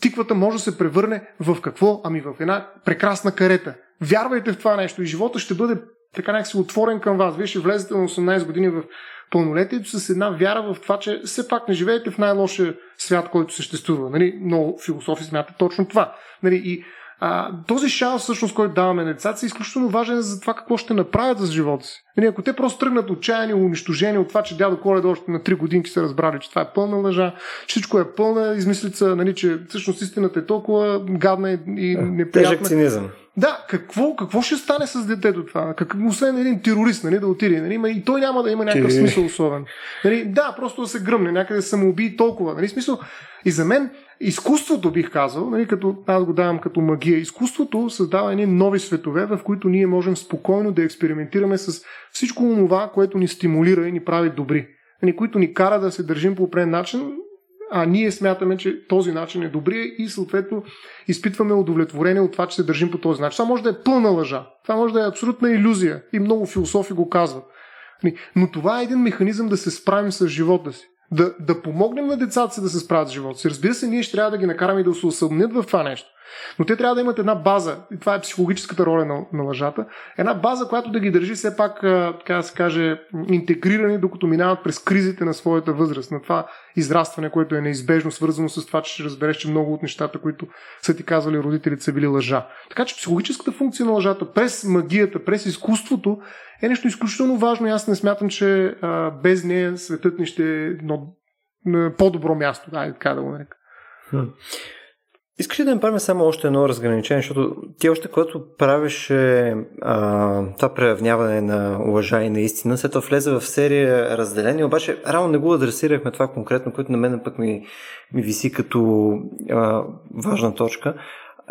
B: тиквата може да се превърне в какво? Ами в една прекрасна карета. Вярвайте в това нещо и живота ще бъде така някакси отворен към вас. Вие ще влезете на 18 години в пълнолетието с една вяра в това, че все пак не живеете в най-лошия свят, който съществува. Нали? Много философи смятат точно това. Нали? И а, този шанс, всъщност, който даваме на децата, е изключително важен за това какво ще направят за живота си. Нали, ако те просто тръгнат отчаяни, унищожени от това, че дядо Коледа още на 3 годинки са разбрали, че това е пълна лъжа, че всичко е пълна измислица, нали, че всъщност истината е толкова гадна и, и неприятна.
A: Тежък цинизъм.
B: Да, какво, какво ще стане с детето това? Как, освен един терорист, нали, да отиде, нали, и той няма да има някакъв смисъл особен. Нали, да, просто да се гръмне, някъде да самоуби толкова. Нали, смисъл. И за мен изкуството, бих казал, нали, като аз го давам като магия, изкуството създава едни нови светове, в които ние можем спокойно да експериментираме с всичко това, което ни стимулира и ни прави добри. Нали, които ни кара да се държим по определен начин, а ние смятаме, че този начин е добрия и съответно изпитваме удовлетворение от това, че се държим по този начин. Това може да е пълна лъжа. Това може да е абсолютна иллюзия и много философи го казват. Нали, но това е един механизъм да се справим с живота си да, да помогнем на децата си да се справят с живота си. Разбира се, ние ще трябва да ги накараме да се усъмнят в това нещо. Но те трябва да имат една база, и това е психологическата роля на, на лъжата, една база, която да ги държи все пак, така да се каже, интегрирани, докато минават през кризите на своята възраст, на това израстване, което е неизбежно свързано с това, че ще разбереш, че много от нещата, които са ти казвали родителите, са били лъжа. Така че психологическата функция на лъжата през магията, през изкуството е нещо изключително важно и аз не смятам, че а, без нея светът ни ще е едно по-добро място, да, така да го нарека.
A: Искаш ли да направим само още едно разграничение, защото ти още когато правеше а, това преявняване на лъжа и на истина, след това влезе в серия разделение, обаче рано не го адресирахме това конкретно, което на мен пък ми, ми виси като а, важна точка,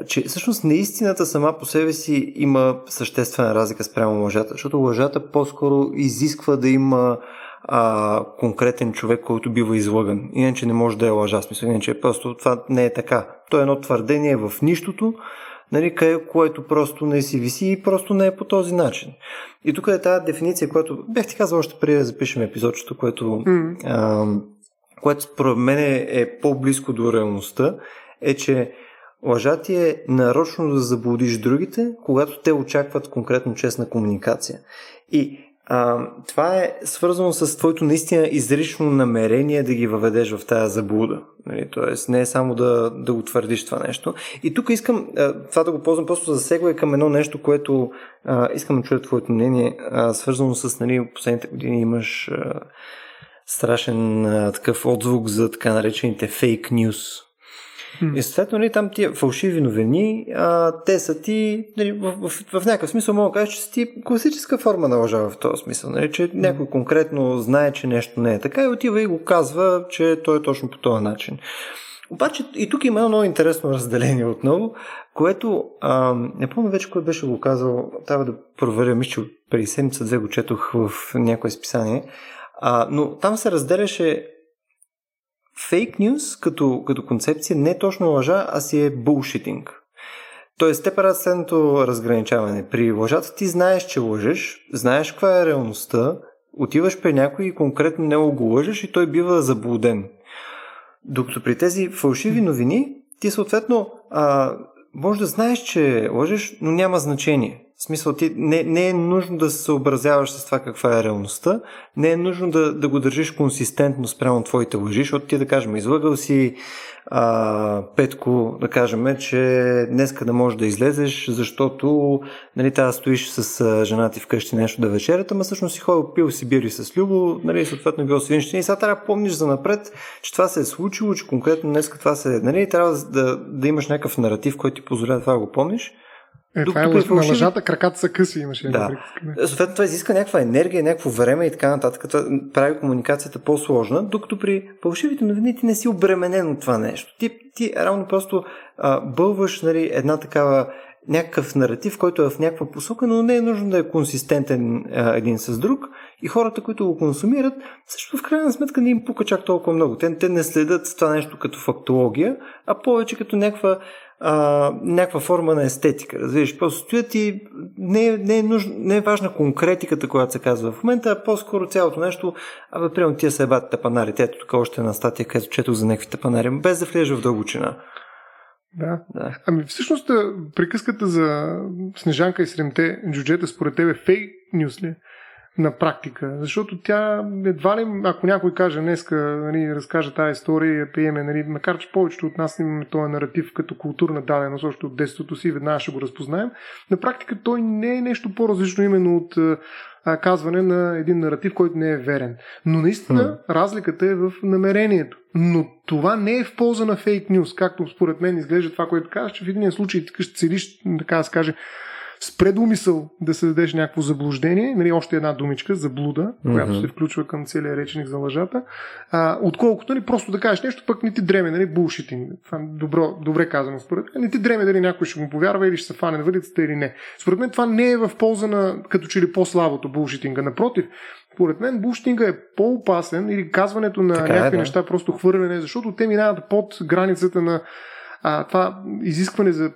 A: че всъщност неистината сама по себе си има съществена разлика спрямо лъжата, защото лъжата по-скоро изисква да има а, конкретен човек, който бива излъган. Иначе не може да е лъжа. Смисъл, иначе просто това не е така. То е едно твърдение в нищото, нали, което просто не си виси и просто не е по този начин. И тук е тази дефиниция, която бях ти казал още преди да запишем епизодчето, което, mm. а, което според мен е по-близко до реалността, е, че лъжа ти е нарочно да заблудиш другите, когато те очакват конкретно честна комуникация. И а, това е свързано с твоето наистина изрично намерение да ги въведеш в тази заблуда. Нали? Тоест не е само да, да го твърдиш това нещо. И тук искам а, това да го ползвам просто за сега към едно нещо, което а, искам да чуя твоето мнение, а, свързано с нали, последните години имаш а, страшен а, такъв отзвук за така наречените фейк нюс. И съответно, нали, там тия фалшиви новини, а, те са ти, нали, в, в, в, някакъв смисъл мога да кажа, че са ти класическа форма на лъжа в този смисъл. Нали, че някой конкретно знае, че нещо не е така и отива и го казва, че той е точно по този начин. Обаче и тук има едно много интересно разделение отново, което а, не помня вече кой беше го казал, трябва да проверя, мисля, преди седмица-две го четох в някое списание, а, но там се разделяше фейк нюз като, като концепция не е точно лъжа, а си е булшитинг. Тоест, те правят следното разграничаване. При лъжата ти знаеш, че лъжеш, знаеш каква е реалността, отиваш при някой и конкретно него го лъжеш и той бива заблуден. Докато при тези фалшиви новини, ти съответно а, може да знаеш, че лъжеш, но няма значение. В смисъл, ти не, не е нужно да се съобразяваш с това каква е реалността, не е нужно да, да го държиш консистентно спрямо твоите лъжи, защото ти да кажем, излъгал си а, Петко, да кажем, че днеска да можеш да излезеш, защото нали, тази стоиш с а, жена ти вкъщи нещо да вечерята, ама всъщност си ходил, пил си бири с Любо, нали, съответно е бил свинщин и сега трябва да помниш за напред, че това се е случило, че конкретно днеска това се, нали, трябва да, да имаш някакъв наратив, който ти позволява това да го помниш
B: е, това е лъж, на лъжата краката са къси, имаше.
A: Да. Съответно, това изиска някаква енергия, някакво време и така нататък. Това прави комуникацията по-сложна, докато при фалшивите новини ти не си обременен от това нещо. Ти, ти равно просто а, бълваш нали, една такава някакъв наратив, който е в някаква посока, но не е нужно да е консистентен а, един с друг. И хората, които го консумират, също в крайна сметка не им пука чак толкова много. Те, те не следят това нещо като фактология, а повече като някаква а, някаква форма на естетика. Разбираш, просто стоят и не, е, не, е нужно, не е важна конкретиката, която се казва в момента, а по-скоро цялото нещо, абе, примерно тия се ебат тапанари. Ето тук още една статия, където четох за някакви тапанари, без да влежа в дълбочина.
B: Да. да. Ами всъщност приказката за Снежанка и седемте джуджета според тебе фейк нюс ли? На практика. Защото тя едва ли, ако някой каже днеска, нали, разкаже тази история и я приеме, нали, макар че повечето от нас имаме този наратив като културна даденост още от детството си, веднага ще го разпознаем, на практика той не е нещо по-различно именно от а, казване на един наратив, който не е верен. Но наистина mm. разликата е в намерението. Но това не е в полза на фейк нюз, както според мен изглежда това, което казваш, че в един случай ти ще целиш, така да се каже, с предумисъл да се дадеш някакво заблуждение, нали, още една думичка, заблуда, mm-hmm. която се включва към целия реченик за лъжата, а, отколкото нали, просто да кажеш нещо, пък не ти дреме, нали, булшитинг. Това е добро, добре казано според мен. Не ти дреме дали някой ще му повярва или ще се фане на въдицата или не. Според мен това не е в полза на като че ли по-слабото булшитинга. Напротив, според мен булшитинга е по-опасен или казването на така е, някакви е, да. неща, просто хвърляне, защото те минават под границата на а, това изискване за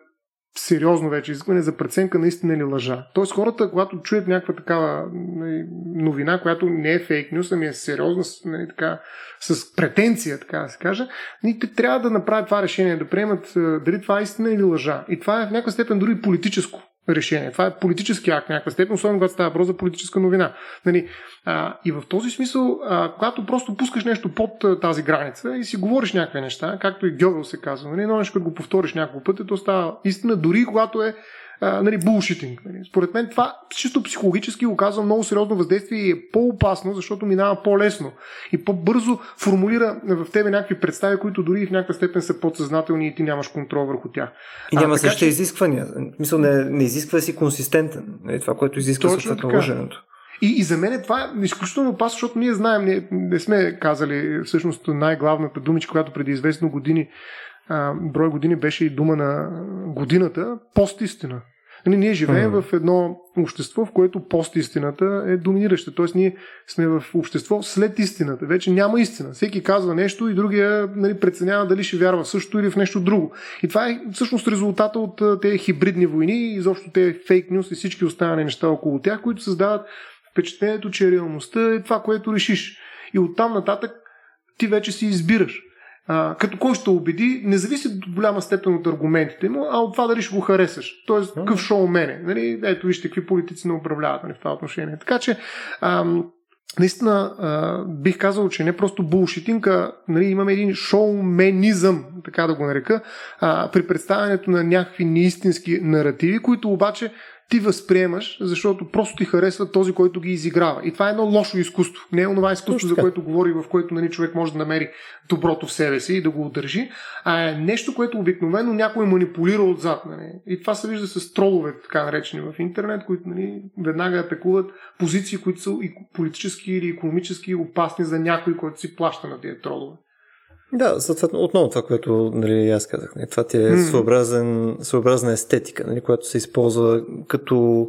B: сериозно вече изискване за преценка наистина или лъжа. Тоест хората, когато чуят някаква такава нали, новина, която не е фейк нюс, ами е сериозна, нали, така, с претенция, така да се каже, нали, те трябва да направят това решение, да приемат дали това е истина или лъжа. И това е в някаква степен дори политическо решение. Това е политически акт, някаква степен, особено когато става въпрос за политическа новина. Нали, а, и в този смисъл, а, когато просто пускаш нещо под а, тази граница и си говориш някакви неща, както и Гьовел се казва, нали, но нещо, като го повториш няколко пъти, то става истина, дори когато е а, нали, булшитинг. Нали. Според мен това чисто психологически оказва много сериозно въздействие и е по-опасно, защото минава по-лесно и по-бързо формулира в тебе някакви представи, които дори в някаква степен са подсъзнателни и ти нямаш контрол върху тях.
A: И няма същите че... изисквания. Мисля, не, не изисква си консистентен. Нали, това, което изисква съответно лъженето.
B: И, и за мен това е изключително опасно, защото ние знаем, не, не сме казали всъщност най-главната думичка, която преди известно години, а, брой години беше и дума на годината, постистина. Нали, ние живеем mm. в едно общество, в което постистината е доминираща. Тоест ние сме в общество след истината. Вече няма истина. Всеки казва нещо и другия нали, преценява дали ще вярва в също или в нещо друго. И това е всъщност резултата от тези хибридни войни и изобщо тези фейк нюс и всички останали неща около тях, които създават впечатлението, че реалността е това, което решиш. И оттам нататък ти вече си избираш. А, като кой ще убеди, не зависи до голяма степен от аргументите му, а от това дали ще го харесаш. Тоест, какъв шоу мене. Нали? Ето вижте какви политици не управляват нали, в това отношение. Така че, ам, наистина а, бих казал, че не просто булшитинг, а нали, имаме един шоуменизъм, така да го нарека, а, при представянето на някакви неистински наративи, които обаче ти възприемаш, защото просто ти харесва този, който ги изиграва. И това е едно лошо изкуство. Не е онова изкуство, за което говори, в което нали, човек може да намери доброто в себе си и да го удържи, а е нещо, което обикновено някой манипулира отзад. Нали. И това се вижда с тролове, така наречени в интернет, които нали, веднага атакуват позиции, които са и политически или економически опасни за някой, който си плаща на тези тролове.
A: Да, съответно, отново това, което нали, аз казах. Нали, това ти е своеобразен, своеобразна естетика, нали, която се използва като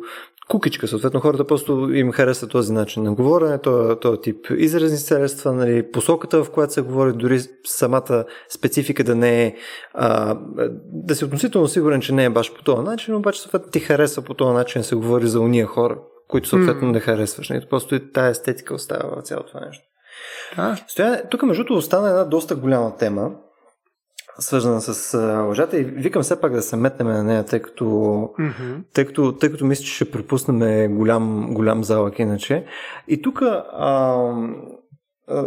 A: кукичка. Съответно, хората просто им харесва този начин на говорене, този, този тип изразни средства, нали, посоката, в която се говори, дори самата специфика да не е а, да си относително сигурен, че не е баш по този начин, обаче съответно ти харесва по този начин да се говори за уния хора, които съответно mm. не харесваш. Нали. Просто и тая естетика остава в цялото това нещо.
B: Да.
A: Стоя, тук между другото остана една доста голяма тема, свързана с лъжата и викам все пак да се метнем на нея, тъй като, mm-hmm. тъй като, тъй като мисля, че ще пропуснем голям, голям залък иначе. И тук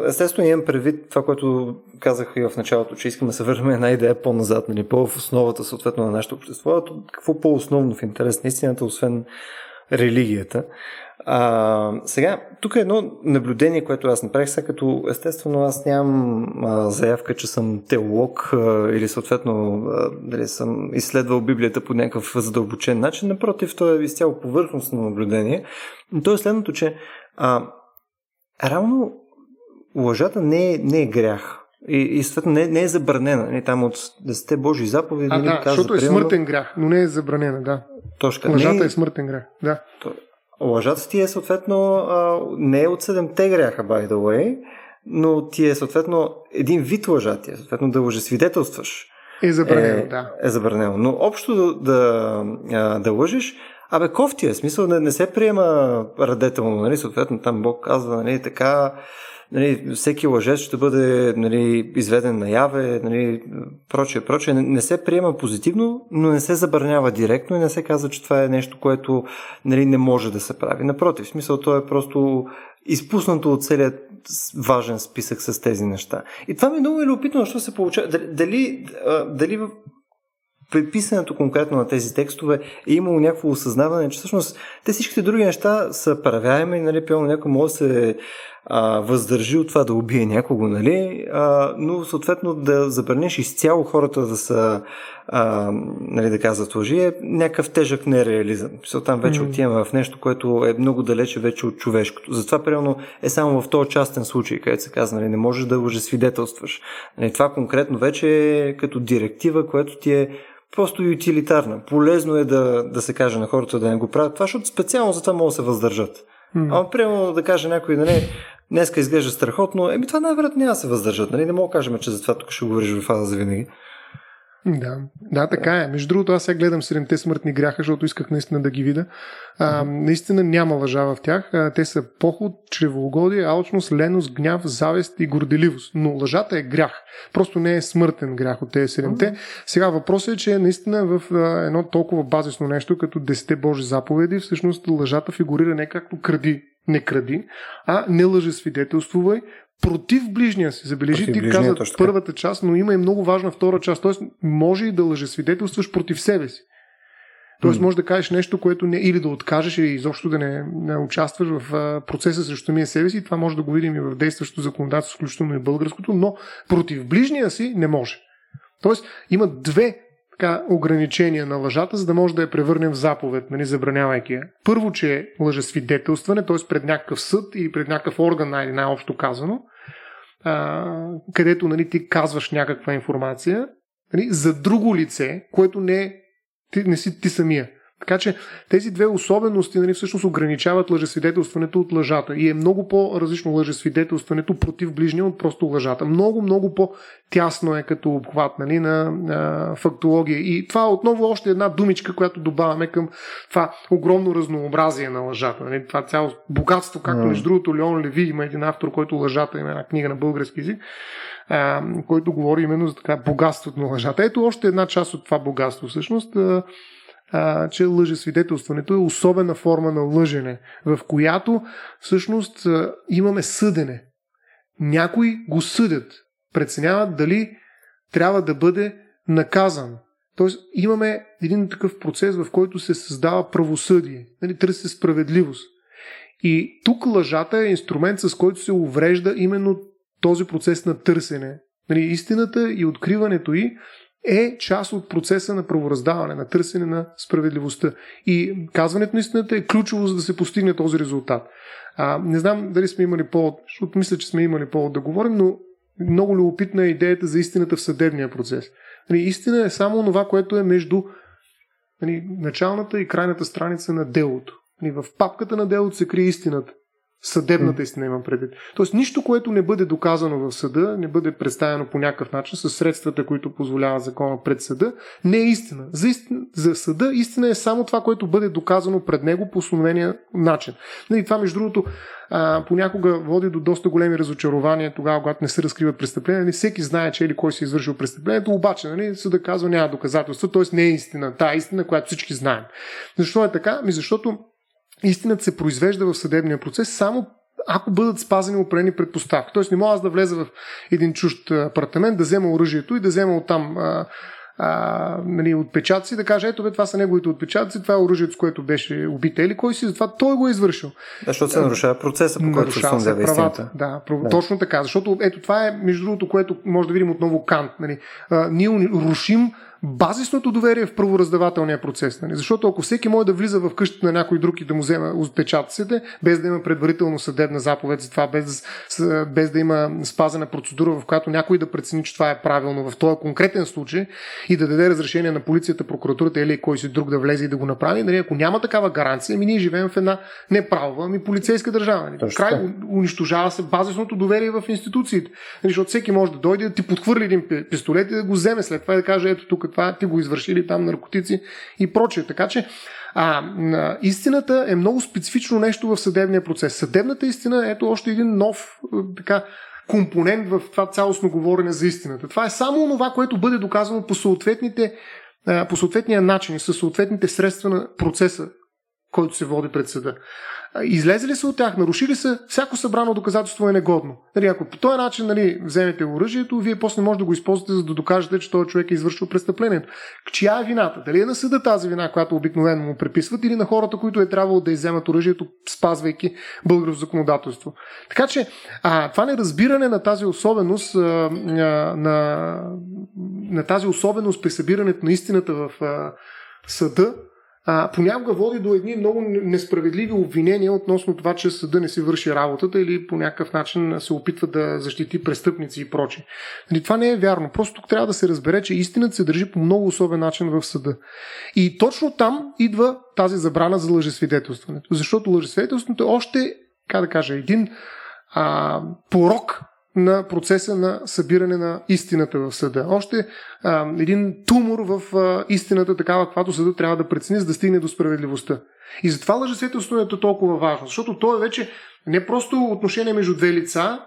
A: естествено имам предвид това, което казах и в началото, че искаме да се върнем една идея по-назад, нали, по-в основата съответно на нашето общество. Какво по-основно в интерес на истината, освен религията. А, сега, тук е едно наблюдение, което аз направих, сега като естествено аз нямам а, заявка, че съм теолог а, или съответно а, дали съм изследвал Библията по някакъв задълбочен начин. Напротив, то е изцяло повърхностно наблюдение. То е следното, че а, равно лъжата не е, не е грях. И, и съответно не, не е забранена. Не, там от 10 Божии заповеди.
B: А,
A: нали,
B: да, казва, защото е смъртен грях, но не е забранена, да.
A: Точка.
B: Лъжата не, е смъртен грях, да.
A: То, лъжата ти е съответно а, не е от седемте гряха, by the way, но ти е съответно един вид лъжа ти е, съответно да лъжесвидетелстваш.
B: Е забранено, е, да.
A: Е забранено. Но общо да, да, да лъжиш, абе кофти е, смисъл не, не се приема радетелно, нали, съответно там Бог казва, нали, така нали, всеки лъжец ще бъде нали, изведен наяве, нали, прочее, прочее. Не, не се приема позитивно, но не се забранява директно и не се казва, че това е нещо, което нали, не може да се прави. Напротив, смисъл, то е просто изпуснато от целият важен списък с тези неща. И това ми е много любопитно, защото се получава. Дали, дали при писането конкретно на тези текстове е имало някакво осъзнаване, че всъщност те всичките други неща са правяеми, нали, пълно някой може да се а, въздържи от това да убие някого, нали, а, но съответно да забраниш изцяло хората да са, а, нали, да казват лъжи е някакъв тежък нереализъм. Там вече mm. отиваме в нещо, което е много далече вече от човешкото. Затова, примерно, е само в този частен случай, където се казва, нали, не можеш да лъжесвидетелстваш. Нали, това конкретно вече е като директива, което ти е просто утилитарна. Полезно е да, да се каже на хората да не го правят това, защото специално за това могат да се въздържат. Ама, примерно, да каже някой, нали, днеска изглежда страхотно, еми това най-вероятно няма да се въздържат. Нали? Не мога да кажем, че за това тук ще говориш в фаза за винаги.
B: Да, да, така е. Между другото, аз сега гледам седемте смъртни гряха, защото исках наистина да ги видя. А, наистина няма лъжа в тях. А, те са поход, чревоугодие, алчност, леност, гняв, завист и горделивост. Но лъжата е грях. Просто не е смъртен грях от тези седемте. Сега въпросът е, че наистина в а, едно толкова базисно нещо, като десете Божи заповеди, всъщност лъжата фигурира не както кради, не кради, а не лъже свидетелствувай, против ближния си. Забележи, ти каза първата част, но има и много важна втора част. Тоест, може и да лъжесвидетелстваш против себе си. Тоест, може да кажеш нещо, което не, или да откажеш, или изобщо да не, не участваш в а, процеса срещу самия себе си. Това може да го видим и в действащото законодателство, включително и българското, но против ближния си не може. Тоест, има две така, ограничения на лъжата, за да може да я превърнем в заповед, нали, забранявайки я. Първо, че е лъжесвидетелстване, т.е. пред някакъв съд или пред някакъв орган, най- най-общо казано, а, където нали, ти казваш някаква информация нали, за друго лице, което не, ти, не си ти самия. Така че тези две особености нали, всъщност ограничават лъжесвидетелстването от лъжата. И е много по-различно лъжесвидетелстването против ближния от просто лъжата. Много, много по-тясно е като обхват нали, на, на фактология. И това е отново още една думичка, която добавяме към това огромно разнообразие на лъжата. Нали. Това цяло богатство, както между другото Леон Леви има един автор, който лъжата има една книга на български язик, а, който говори именно за така богатството на лъжата. Ето още една част от това богатство всъщност а, че лъжесвидетелстването е особена форма на лъжене, в която всъщност а, имаме съдене. Някои го съдят, преценяват дали трябва да бъде наказан. Тоест имаме един такъв процес, в който се създава правосъдие, нали, търси справедливост. И тук лъжата е инструмент, с който се уврежда именно този процес на търсене. Нали, истината и откриването й е част от процеса на правораздаване, на търсене на справедливостта. И казването на истината е ключово, за да се постигне този резултат. А, не знам дали сме имали повод, защото мисля, че сме имали повод да говорим, но много любопитна е идеята за истината в съдебния процес. Нали, истина е само това, което е между нали, началната и крайната страница на делото. Нали, в папката на делото се крие истината. Съдебната истина имам предвид. Тоест нищо, което не бъде доказано в съда, не бъде представено по някакъв начин с средствата, които позволява закона пред съда, не е истина. За, истина, за съда истина е само това, което бъде доказано пред него по установения начин. И нали, това, между другото, а, понякога води до доста големи разочарования тогава, когато не се разкрива престъпление. Нали, всеки знае, че или кой си е извършил престъплението, обаче нали, съда казва няма доказателства, т.е. не е истина. Та е истина, която всички знаем. Защо е така? Ми защото истината се произвежда в съдебния процес само ако бъдат спазени определени предпоставки. Тоест не мога аз да влеза в един чужд апартамент, да взема оръжието и да взема оттам а, а, нали, отпечатъци, да каже, ето бе, това са неговите отпечатъци, това е оръжието, с което беше убит или кой си, затова той го е извършил.
A: Да, защото се нарушава процеса, по който се правата.
B: Да, да, точно така. Защото ето това е, между другото, което може да видим отново Кант. Нали. А, ние рушим базисното доверие в правораздавателния процес. Нали? Защото ако всеки може да влиза в къщата на някой друг и да му взема отпечатъците, без да има предварително съдебна заповед за това, без без да има спазена процедура, в която някой да прецени, че това е правилно в този конкретен случай и да даде разрешение на полицията, прокуратурата или кой си друг да влезе и да го направи, нали? ако няма такава гаранция, ми ние живеем в една не правова, ами полицейска държава. Нали? Край унищожава се базисното доверие в институциите. Нали? Защото всеки може да дойде да ти подхвърли един пистолет и да го вземе след това и да каже, ето тук това ти го извършили там наркотици и прочее. Така че а, истината е много специфично нещо в съдебния процес. Съдебната истина е ето още един нов така, компонент в това цялостно говорене за истината. Това е само това, което бъде доказано по съответните по съответния начин със съответните средства на процеса, който се води пред съда. Излезли са от тях, нарушили са, всяко събрано доказателство е негодно. Нали, ако по този начин нали, вземете оръжието, вие после може да го използвате, за да докажете, че този човек е извършил престъплението. Чия е вината? Дали е на съда тази вина, която обикновено му преписват, или на хората, които е трябвало да изземат оръжието, спазвайки българско законодателство. Така че а, това неразбиране на тази особеност, а, на, на тази особеност при събирането на истината в а, съда, а, понякога води до едни много несправедливи обвинения относно това, че съда не си върши работата или по някакъв начин се опитва да защити престъпници и прочи. Нали, това не е вярно. Просто тук трябва да се разбере, че истината се държи по много особен начин в съда. И точно там идва тази забрана за лъжесвидетелстването. Защото лъжесвидетелството е още, как да кажа, един а, порок на процеса на събиране на истината в съда. Още а, един тумор в а, истината, такава, каквато съда трябва да прецени, за да стигне до справедливостта. И затова лъжесвидетелството е толкова важно, защото то е вече не просто отношение между две лица,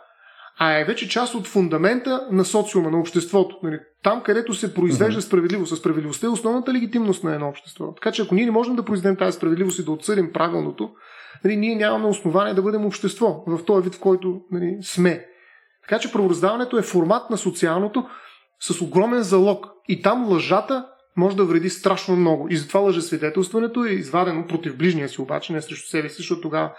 B: а е вече част от фундамента на социума, на обществото. Нали, там, където се произвежда справедливост. справедливостта е основната легитимност на едно общество. Така че ако ние не можем да произведем тази справедливост и да отсъдим правилното, нали, ние нямаме основание да бъдем общество в този вид, в който нали, сме. Така че правораздаването е формат на социалното с огромен залог. И там лъжата може да вреди страшно много. И затова лъжесвидетелстването е извадено против ближния си, обаче не срещу себе си, защото тогава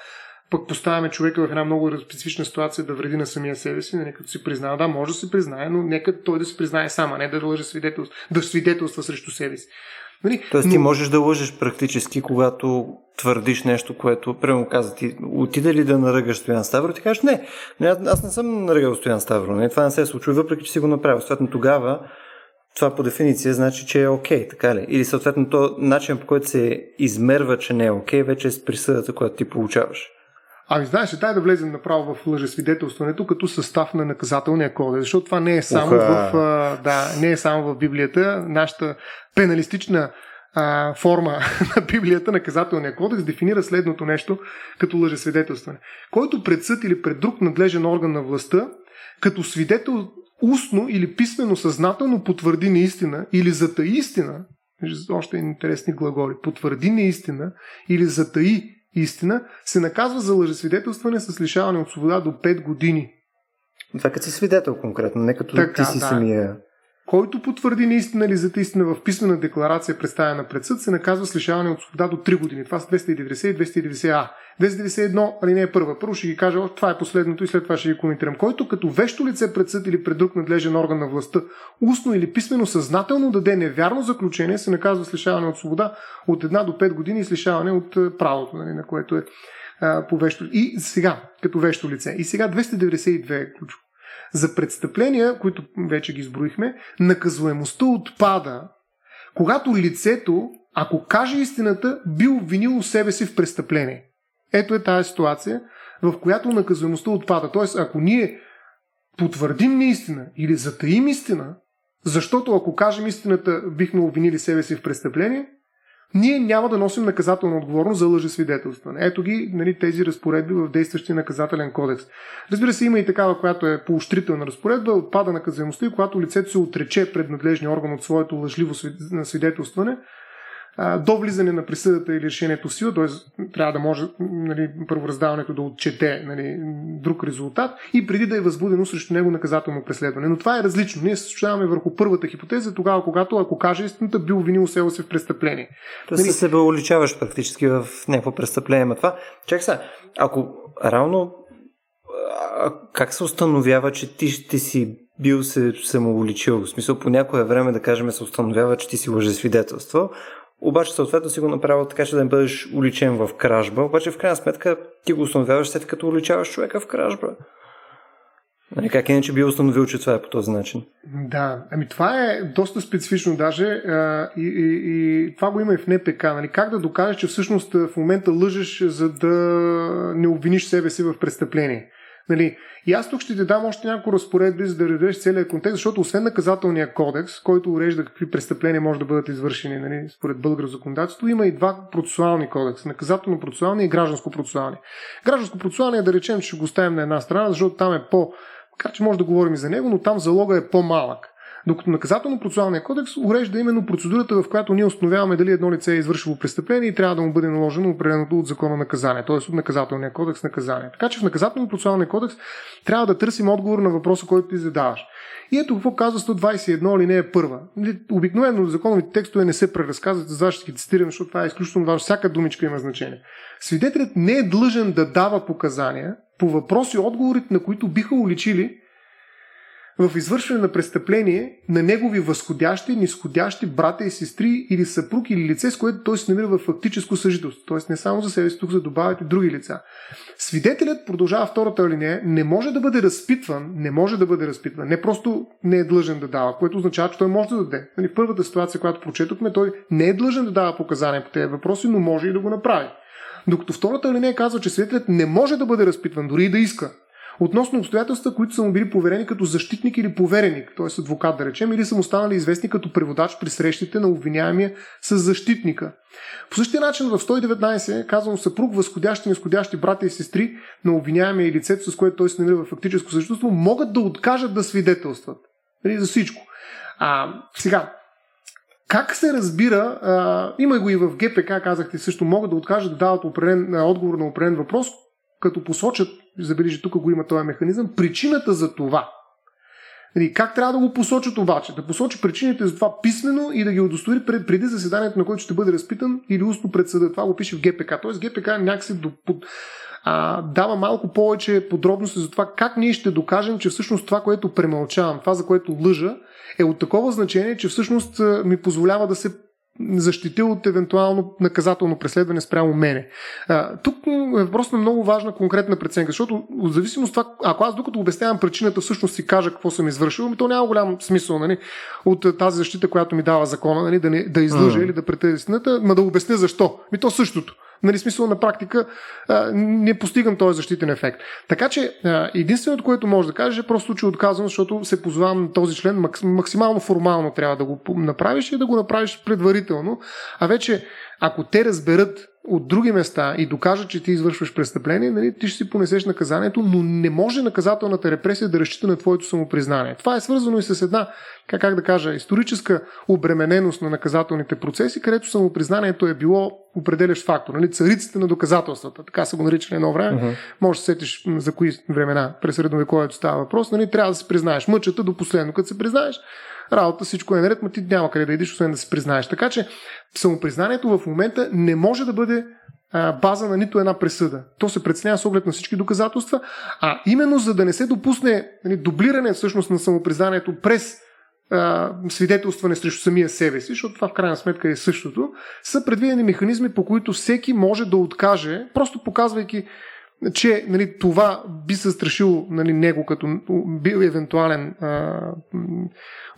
B: пък поставяме човека в една много специфична ситуация да вреди на самия себе си, нали, като си признава. Да, може да се признае, но нека той да се признае сам, а не да лъже свидетелство, да свидетелства срещу себе си.
A: Нали? Тоест но... ти можеш да лъжеш практически, когато твърдиш нещо, което, прямо каза ти, отиде ли да наръгаш Стоян Ставро, ти кажеш не, не аз не съм наръгал Стоян Ставро, не, това не се е случва, въпреки че си го направил. Съответно тогава това по дефиниция значи, че е окей, okay, така ли? Или съответно то начин по който се измерва, че не е окей, okay, вече е с присъдата, която ти получаваш.
B: Ами знаеш, дай да влезем направо в лъжесвидетелстването като състав на наказателния кодекс, защото това не е само, Уха. в, да, не е само в Библията. Нашата пеналистична а, форма <laughs> на Библията, наказателния кодекс, дефинира следното нещо като лъжесвидетелстване. Който пред съд или пред друг надлежен орган на властта, като свидетел устно или писмено съзнателно потвърди неистина или затаи истина, още интересни глаголи, потвърди неистина или затаи истина, се наказва за лъжесвидетелстване с лишаване от свобода до 5 години.
A: Това като си свидетел конкретно, не като така, ти си да. самия
B: който потвърди наистина или зата истина в писмена декларация, представена пред съд, се наказва с лишаване от свобода до 3 години. Това са 290 и 290А. 291, али не е първа. Първо ще ги кажа, това е последното и след това ще ги коментирам. Който като вещо лице пред съд или пред друг надлежен орган на властта, устно или писмено съзнателно даде невярно заключение, се наказва с лишаване от свобода от 1 до 5 години и с лишаване от правото, нали, на което е а, по вещо. И сега, като вещо лице. И сега 292 е ключово. За престъпления, които вече ги изброихме, наказуемостта отпада, когато лицето, ако каже истината, би обвинило себе си в престъпление. Ето е тази ситуация. в която наказуемостта отпада. Тоест, ако ние потвърдим неистина или затаим истина, защото ако кажем истината, бихме обвинили себе си в престъпление, ние няма да носим наказателна отговорност за лъжесвидетелстване. Ето ги нали, тези разпоредби в действащия наказателен кодекс. Разбира се, има и такава, която е поощрителна разпоредба, отпада наказаемостта и когато лицето се отрече пред надлежния орган от своето лъжливо свидетелстване, до влизане на присъдата или решението в сила, т.е. трябва да може нали, първораздаването да отчете нали, друг резултат и преди да е възбудено срещу него наказателно преследване. Но това е различно. Ние се случаваме върху първата хипотеза, тогава, когато, ако каже истината, би обвинил себе се в престъпление.
A: Тоест нали... се себе уличаваш практически в някакво престъпление. Ма това, чак сега, ако равно как се установява, че ти ще си бил се самоуличил? В смисъл, по някое време, да кажем, се установява, че ти си лъжесвидетелство, обаче съответно си го направил така, че да не бъдеш уличен в кражба, обаче в крайна сметка ти го установяваш след като уличаваш човека в кражба. Нали, как иначе би установил, че това е по този начин?
B: Да, ами това е доста специфично даже и, и, и това го има и в НПК. Нали? Как да докажеш, че всъщност в момента лъжеш, за да не обвиниш себе си в престъпление? Нали, и аз тук ще ти дам още няколко разпоредби, за да redеш целият контекст, защото освен наказателния кодекс, който урежда какви престъпления може да бъдат извършени нали, според българско законодателство, има и два процесуални кодекса. Наказателно-процесуални и гражданско-процесуални. Гражданско-процесуални, да речем, че ще го ставим на една страна, защото там е по... Макар че може да говорим и за него, но там залога е по-малък. Докато наказателно-процесуалния кодекс урежда именно процедурата, в която ние установяваме дали едно лице е извършило престъпление и трябва да му бъде наложено определеното от закона наказание, т.е. от наказателния кодекс наказание. Така че в наказателно-процесуалния кодекс трябва да търсим отговор на въпроса, който ти задаваш. И ето какво казва 121 алинея първа. Обикновено законовите текстове не се преразказват, за ще ги цитирам, защото това е изключително важно. Всяка думичка има значение. Свидетелят не е длъжен да дава показания по въпроси, отговорите на които биха уличили в извършване на престъпление на негови възходящи, нисходящи брата и сестри или съпруг или лице, с което той се намира в фактическо съжителство. Тоест не само за себе си, тук се добавят и други лица. Свидетелят, продължава втората алинея, не може да бъде разпитван, не може да бъде разпитван, не просто не е длъжен да дава, което означава, че той може да даде. Нали, в първата ситуация, която прочетохме, той не е длъжен да дава показания по тези въпроси, но може и да го направи. Докато втората алинея казва, че свидетелят не може да бъде разпитван, дори и да иска относно обстоятелства, които са му били поверени като защитник или повереник, т.е. адвокат да речем, или са му станали известни като преводач при срещите на обвиняемия с защитника. По същия начин в 119 е казано съпруг, възходящи и нисходящи брата и сестри на обвиняемия и лицето, с което той се намира в фактическо съществство, могат да откажат да свидетелстват. Нали, за всичко. А, сега, как се разбира, а, има го и в ГПК, казахте също, могат да откажат да дават определен, отговор на определен въпрос, като посочат, забележи тук го има този механизъм, причината за това. Нали, как трябва да го посочат обаче? Да посочи причините за това писменно и да ги удостори пред, преди заседанието, на което ще бъде разпитан или устно пред съда. Това го пише в ГПК. Тоест ГПК някакси до, а, дава малко повече подробности за това как ние ще докажем, че всъщност това, което премълчавам, това, за което лъжа, е от такова значение, че всъщност ми позволява да се защитил от евентуално наказателно преследване спрямо мене. А, тук е въпрос на много важна конкретна преценка, защото в зависимост от това, ако аз докато обяснявам причината, всъщност си кажа какво съм извършил, ми то няма голям смисъл нали, от тази защита, която ми дава закона, нали, да, не, да излъжа mm. или да претея истината, ма да обясня защо. Ми то същото. Нали, смисъл на практика а, не постигам този защитен ефект. Така че а, единственото, което може да кажеш е просто, че отказвам, защото се позвавам на този член максимално формално трябва да го направиш и да го направиш предварително. А вече, ако те разберат от други места и докажат, че ти извършваш престъпление, нали, ти ще си понесеш наказанието, но не може наказателната репресия да разчита на твоето самопризнание. Това е свързано и с една, как, как да кажа, историческа обремененост на наказателните процеси, където самопризнанието е било определящ фактор. Нали, цариците на доказателствата, така са го наричали едно време. Uh-huh. Може да се сетиш за кои времена през средновековието става въпрос. Нали, трябва да се признаеш мъчата до последно. Като се признаеш, работа, всичко е наред, но ти няма къде да идиш, освен да се признаеш. Така че самопризнанието в момента не може да бъде база на нито една присъда. То се преценява с оглед на всички доказателства, а именно за да не се допусне нали, дублиране всъщност на самопризнанието през а, свидетелстване срещу самия себе си, защото това в крайна сметка е същото, са предвидени механизми, по които всеки може да откаже, просто показвайки че нали, това би се страшило нали, него като бил евентуален а,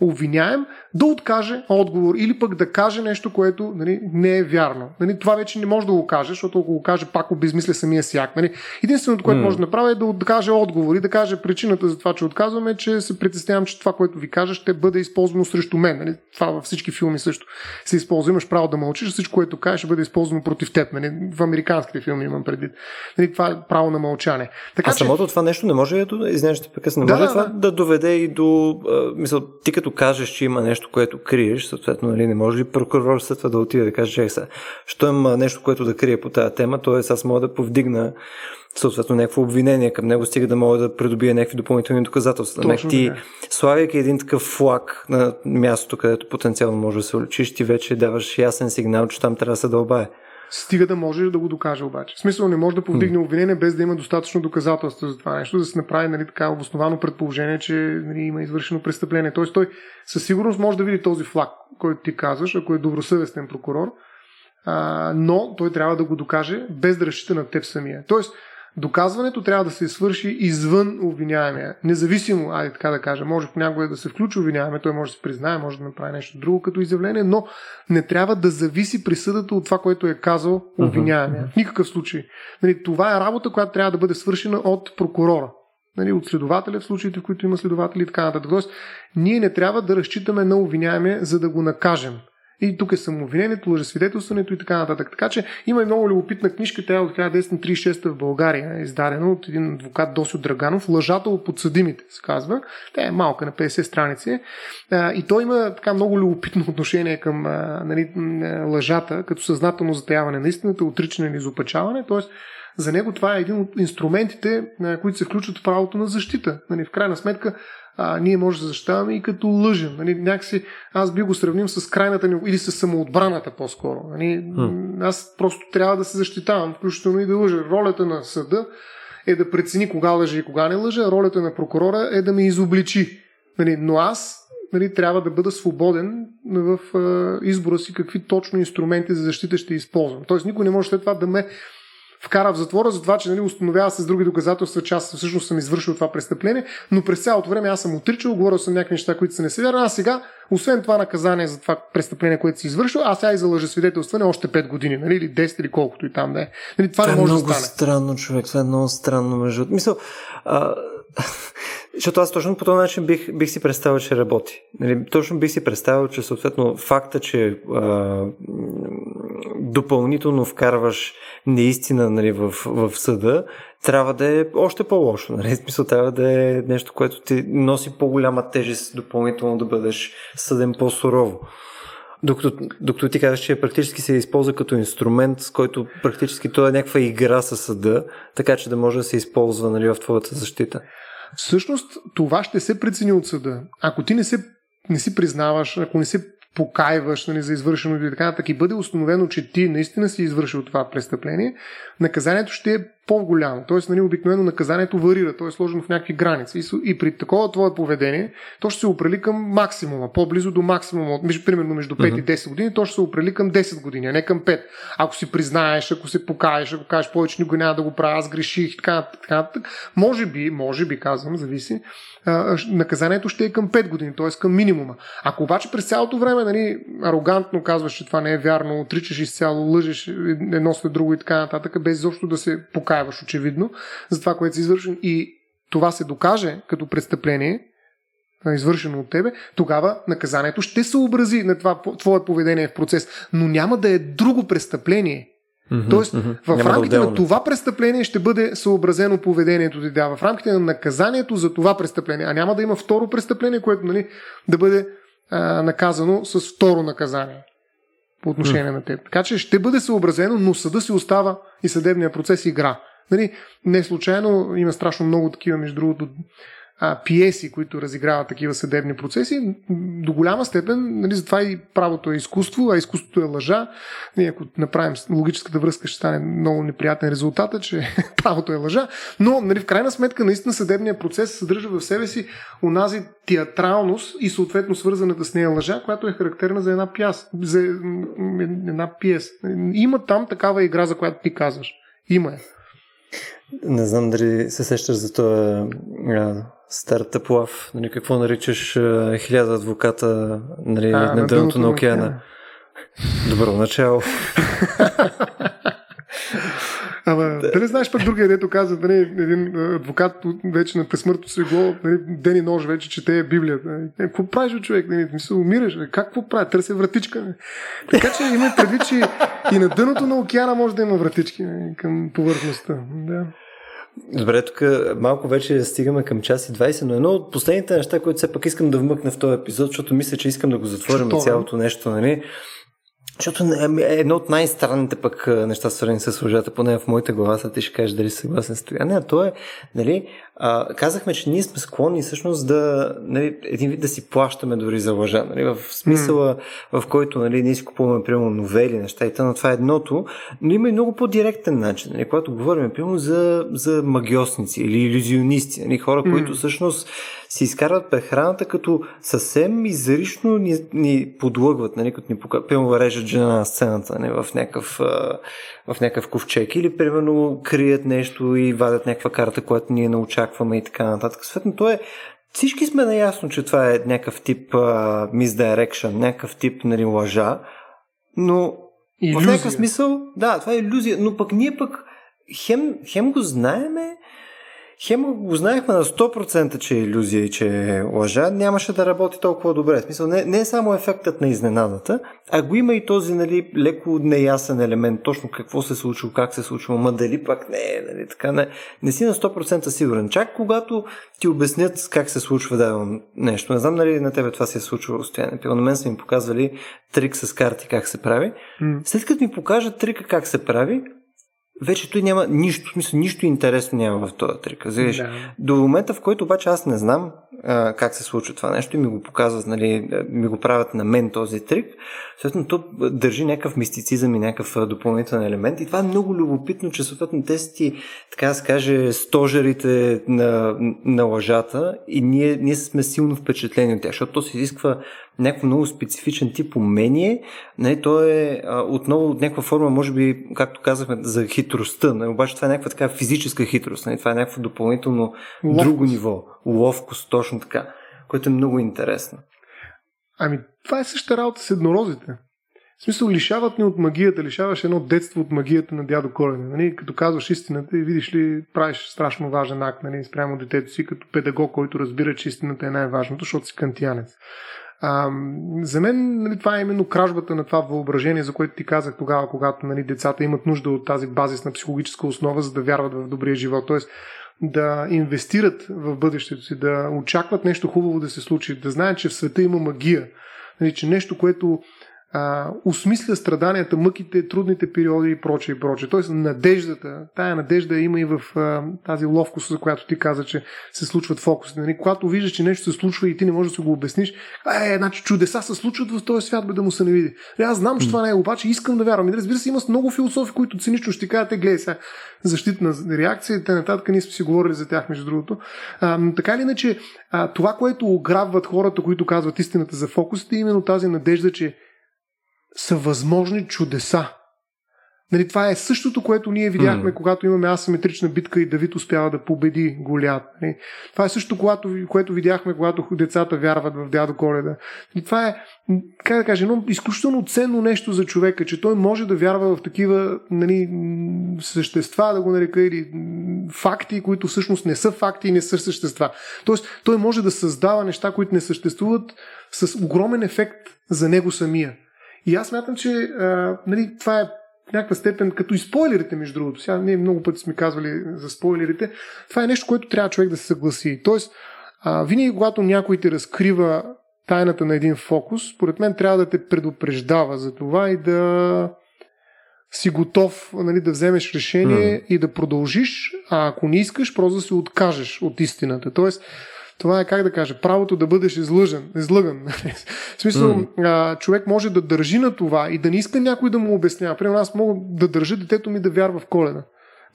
B: обвиняем, да откаже отговор или пък да каже нещо, което нали, не е вярно. Нали, това вече не може да го каже, защото ако го каже, пак обезмисля самия акт. Нали. Единственото, което mm. може да направи е да откаже отговор и да каже причината за това, че отказваме, че се притеснявам, че това, което ви кажа, ще бъде използвано срещу мен. Нали. Това във всички филми също се използва. Имаш право да мълчиш, всичко, което кажеш, ще бъде използвано против теб. Нали. В американските филми имам предвид. Нали, това е право на мълчане.
A: Така, а че... самото това нещо не може да, извинявай, не да, може да, това да. да доведе и до, а, мисъл, ти като кажеш, че има нещо, което криеш, съответно, нали, не може ли прокурор след това да отиде да каже, че сега, що има нещо, което да крие по тази тема, т.е. аз мога да повдигна съответно някакво обвинение към него, стига да мога да придобия някакви допълнителни доказателства. Точно, ти, слагайки един такъв флаг на мястото, където потенциално може да се уличиш, ти вече даваш ясен сигнал, че там трябва да се дълбае.
B: Стига да може да го докаже обаче. В смисъл не може да повдигне обвинение без да има достатъчно доказателства за това нещо, да се направи нали, така обосновано предположение, че нали, има извършено престъпление. Тоест той със сигурност може да види този флаг, който ти казваш, ако е добросъвестен прокурор, а, но той трябва да го докаже без да разчита на теб самия. Тоест, Доказването трябва да се свърши извън обвиняемия. Независимо, айде така да кажа, може понякога да се включи обвиняемия, той може да се признае, може да направи нещо друго като изявление, но не трябва да зависи присъдата от това, което е казал обвиняемия. В никакъв случай. Нали, това е работа, която трябва да бъде свършена от прокурора. Нали, от следователя в случаите, в които има следователи и така нататък. Тоест, ние не трябва да разчитаме на обвиняемия, за да го накажем. И тук е самообвинението, лъжесвидетелстването и така нататък. Така че има и много любопитна книжка, тя е от 1936 в България, издадена от един адвокат Досио Драганов, Лъжата от подсъдимите, се казва. Тя е малка на 50 страници. И той има така много любопитно отношение към нали, лъжата, като съзнателно затаяване на истината, отричане или изопачаване. Тоест, за него това е един от инструментите, които се включват в правото на защита. Нали, в крайна сметка, а, ние може да защитаваме и като лъжем. Нали, някакси аз би го сравним с крайната ни, или с самоотбраната по-скоро. Нали, Аз просто трябва да се защитавам, включително и да лъжа. Ролята на съда е да прецени кога лъжа и кога не лъжа, ролята на прокурора е да ме изобличи. Нали, но аз нали, трябва да бъда свободен в а, избора си какви точно инструменти за защита ще използвам. Тоест никой не може след това да ме вкара в затвора за това, че нали, установява с други доказателства, че аз всъщност съм извършил това престъпление, но през цялото време аз съм отричал, говорил съм някакви неща, които са не са А сега, освен това наказание за това престъпление, което си извършил, аз сега и за свидетелстване още 5 години, нали, или 10 или колкото и там да е. Нали, това, това не може
A: е много
B: да стане.
A: странно, човек. Това е много странно, между. Мисъл, а... <laughs> Защото аз точно по този начин бих, бих си представил, че работи. Нали, точно бих си представил, че съответно факта, че а, допълнително вкарваш неистина нали, в, в съда, трябва да е още по-лошо. Нали? <laughs> Смисъл трябва да е нещо, което ти носи по-голяма тежест допълнително да бъдеш съден по-сурово. Докато, докато ти казваш, че практически се използва като инструмент, с който практически то е някаква игра със съда, така че да може да се използва нали, в твоята защита.
B: Всъщност това ще се прецени от съда. Ако ти не, се, не си признаваш, ако не се покайваш нали, за извършено и така нататък. И бъде установено, че ти наистина си извършил това престъпление, наказанието ще е по-голямо. Тоест, нали, обикновено наказанието варира, то е сложено в някакви граници. И, и при такова твое поведение, то ще се опрели към максимума, по-близо до максимума, между, примерно между 5 uh-huh. и 10 години, то ще се опрели към 10 години, а не към 5. Ако си признаеш, ако се покаеш, ако кажеш повече никой няма да го правя, аз греших, така, така, така, може би, може би, казвам, зависи, наказанието ще е към 5 години, т.е. към минимума. Ако обаче през цялото време нали, арогантно казваш, че това не е вярно, отричаш изцяло, лъжеш едно след друго и така нататък, без изобщо да се покаяваш очевидно за това, което си извършен и това се докаже като престъпление, извършено от тебе, тогава наказанието ще се образи на това твое поведение в процес, но няма да е друго престъпление. Mm-hmm, Тоест, mm-hmm. в Няма рамките да на това престъпление ще бъде съобразено поведението ти. Да, в рамките на наказанието за това престъпление. А няма да има второ престъпление, което нали, да бъде а, наказано с второ наказание по отношение mm. на теб. Така че ще бъде съобразено, но съда си остава и съдебния процес игра. Нали, не случайно има страшно много такива, между другото, а, пиеси, които разиграват такива съдебни процеси, до голяма степен, нали, затова и правото е изкуство, а изкуството е лъжа. Ние, ако направим логическата връзка, ще стане много неприятен резултата, че <laughs> правото е лъжа. Но, нали, в крайна сметка, наистина съдебният процес съдържа в себе си онази театралност и съответно свързаната с нея лъжа, която е характерна за една пяс, за една пиес. Има там такава игра, за която ти казваш. Има е.
A: Не знам дали се сещаш за това стартъп лав, нали, какво наричаш а, хиляда адвоката нали, а, на дъното на океана. Добро начало. <laughs>
B: Ама, да. дали знаеш пък другия, дето каза, нали, един адвокат вече на пресмъртно си го, нали, ден и нож вече чете Библията. Нали, какво правиш, човек? Нали, мисля, умираш. Нали, как какво прави? Търся вратичка. Нали. Така че има предвид, че и на дъното на океана може да има вратички нали, към повърхността. Да.
A: Добре, тук малко вече стигаме към час и 20, но едно от последните неща, които все пак искам да вмъкна в този епизод, защото мисля, че искам да го затворим цялото нещо, нали? Защото е едно от най-странните пък неща, свързани с лъжата, поне в моята глава, са ти ще кажеш дали си съгласен с това. Не, то е, нали, а, казахме, че ние сме склонни всъщност да, нали, един вид да си плащаме дори за лъжа, нали, в смисъла, mm. в който, нали, ние си купуваме, примерно, новели, неща и т.н. Това е едното, но има и много по-директен начин, нали, когато говорим, примерно, за, за магиосници или иллюзионисти, нали, хора, mm. които всъщност си изкарват прехраната, като съвсем изрично ни, ни подлъгват, нали, като ни примерно режат жена на сцената нали, в, някакъв, в някакъв ковчег или примерно крият нещо и вадят някаква карта, която ние не очакваме и така нататък. Съответно, е всички сме наясно, че това е някакъв тип uh, misdirection, някакъв тип нали, лъжа, но Илюзия. в някакъв смисъл, да, това е иллюзия, но пък ние пък хем, хем го знаеме, хем го знаехме на 100%, че е иллюзия и че е лъжа, нямаше да работи толкова добре. В смисъл, не, не е само ефектът на изненадата, а го има и този нали, леко неясен елемент, точно какво се случва, как се случва, ма дали пак не е, нали, така не, не си на 100% сигурен. Чак когато ти обяснят как се случва дадено нещо, не знам нали на тебе това се е случвало постоянно. На мен са ми показвали трик с карти как се прави. След като ми покажат трика как се прави, вече той няма нищо, в смисъл, нищо интересно няма в този трик. Да. До момента, в който обаче аз не знам а, как се случва това нещо и ми го показват, нали, ми го правят на мен този трик, съответно то държи някакъв мистицизъм и някакъв допълнителен елемент и това е много любопитно, че съответно те си ти, така да се каже, стожерите на, на лъжата и ние, ние сме силно впечатлени от тях, защото то се изисква някакво много специфичен тип умение. Не, то е а, отново от някаква форма, може би, както казахме, за хитростта. Не, обаче това е някаква така физическа хитрост. Не, това е някакво допълнително Ловкост. друго ниво. Ловкост, точно така. Което е много интересно.
B: Ами, това е същата работа с еднорозите. В смисъл, лишават ни от магията, лишаваш едно детство от магията на дядо Коледа. Нали? Като казваш истината и видиш ли, правиш страшно важен акт нали? спрямо детето си, като педагог, който разбира, че истината е най-важното, защото си кантиянец. А, за мен нали, това е именно кражбата на това въображение, за което ти казах тогава, когато нали, децата имат нужда от тази базисна психологическа основа, за да вярват в добрия живот. Тоест да инвестират в бъдещето си, да очакват нещо хубаво да се случи, да знаят, че в света има магия. Нали, че нещо, което а, осмисля страданията, мъките, трудните периоди и прочее и прочее. Тоест надеждата, тая надежда има и в а, тази ловкост, за която ти каза, че се случват фокусите. Нали? Когато виждаш, че нещо се случва и ти не можеш да се го обясниш, е, значи чудеса се случват в този свят, бе да му се не види. Нали, аз знам, че това не е, обаче искам да вярвам. И разбира се, има много философи, които цинично ще кажат, гледай сега, защитна реакция и нататък. Ние сме си говорили за тях, между другото. А, така или иначе, а, това, което ограбват хората, които казват истината за фокусите, е именно тази надежда, че са възможни чудеса. Нали, това е същото, което ние видяхме, mm. когато имаме асиметрична битка и Давид успява да победи Голят. Нали. Това е същото, което, което видяхме, когато децата вярват в дядо Коледа. Нали, това е, как да кажа, едно изключително ценно нещо за човека, че той може да вярва в такива нали, същества, да го нарека, или факти, които всъщност не са факти и не са същества. Тоест, той може да създава неща, които не съществуват с огромен ефект за него самия. И аз мятам, че а, нали, това е в някаква степен, като и спойлерите, между другото. Сега ние много пъти сме казвали за спойлерите. Това е нещо, което трябва човек да се съгласи. Тоест, а, винаги когато някой те разкрива тайната на един фокус, според мен трябва да те предупреждава за това и да си готов нали, да вземеш решение mm. и да продължиш, а ако не искаш, просто да се откажеш от истината. Тоест, това е, как да кажа, правото да бъдеш излъжен, излъган. в смисъл, mm. а, човек може да държи на това и да не иска някой да му обяснява. Примерно аз мога да държа детето ми да вярва в коледа.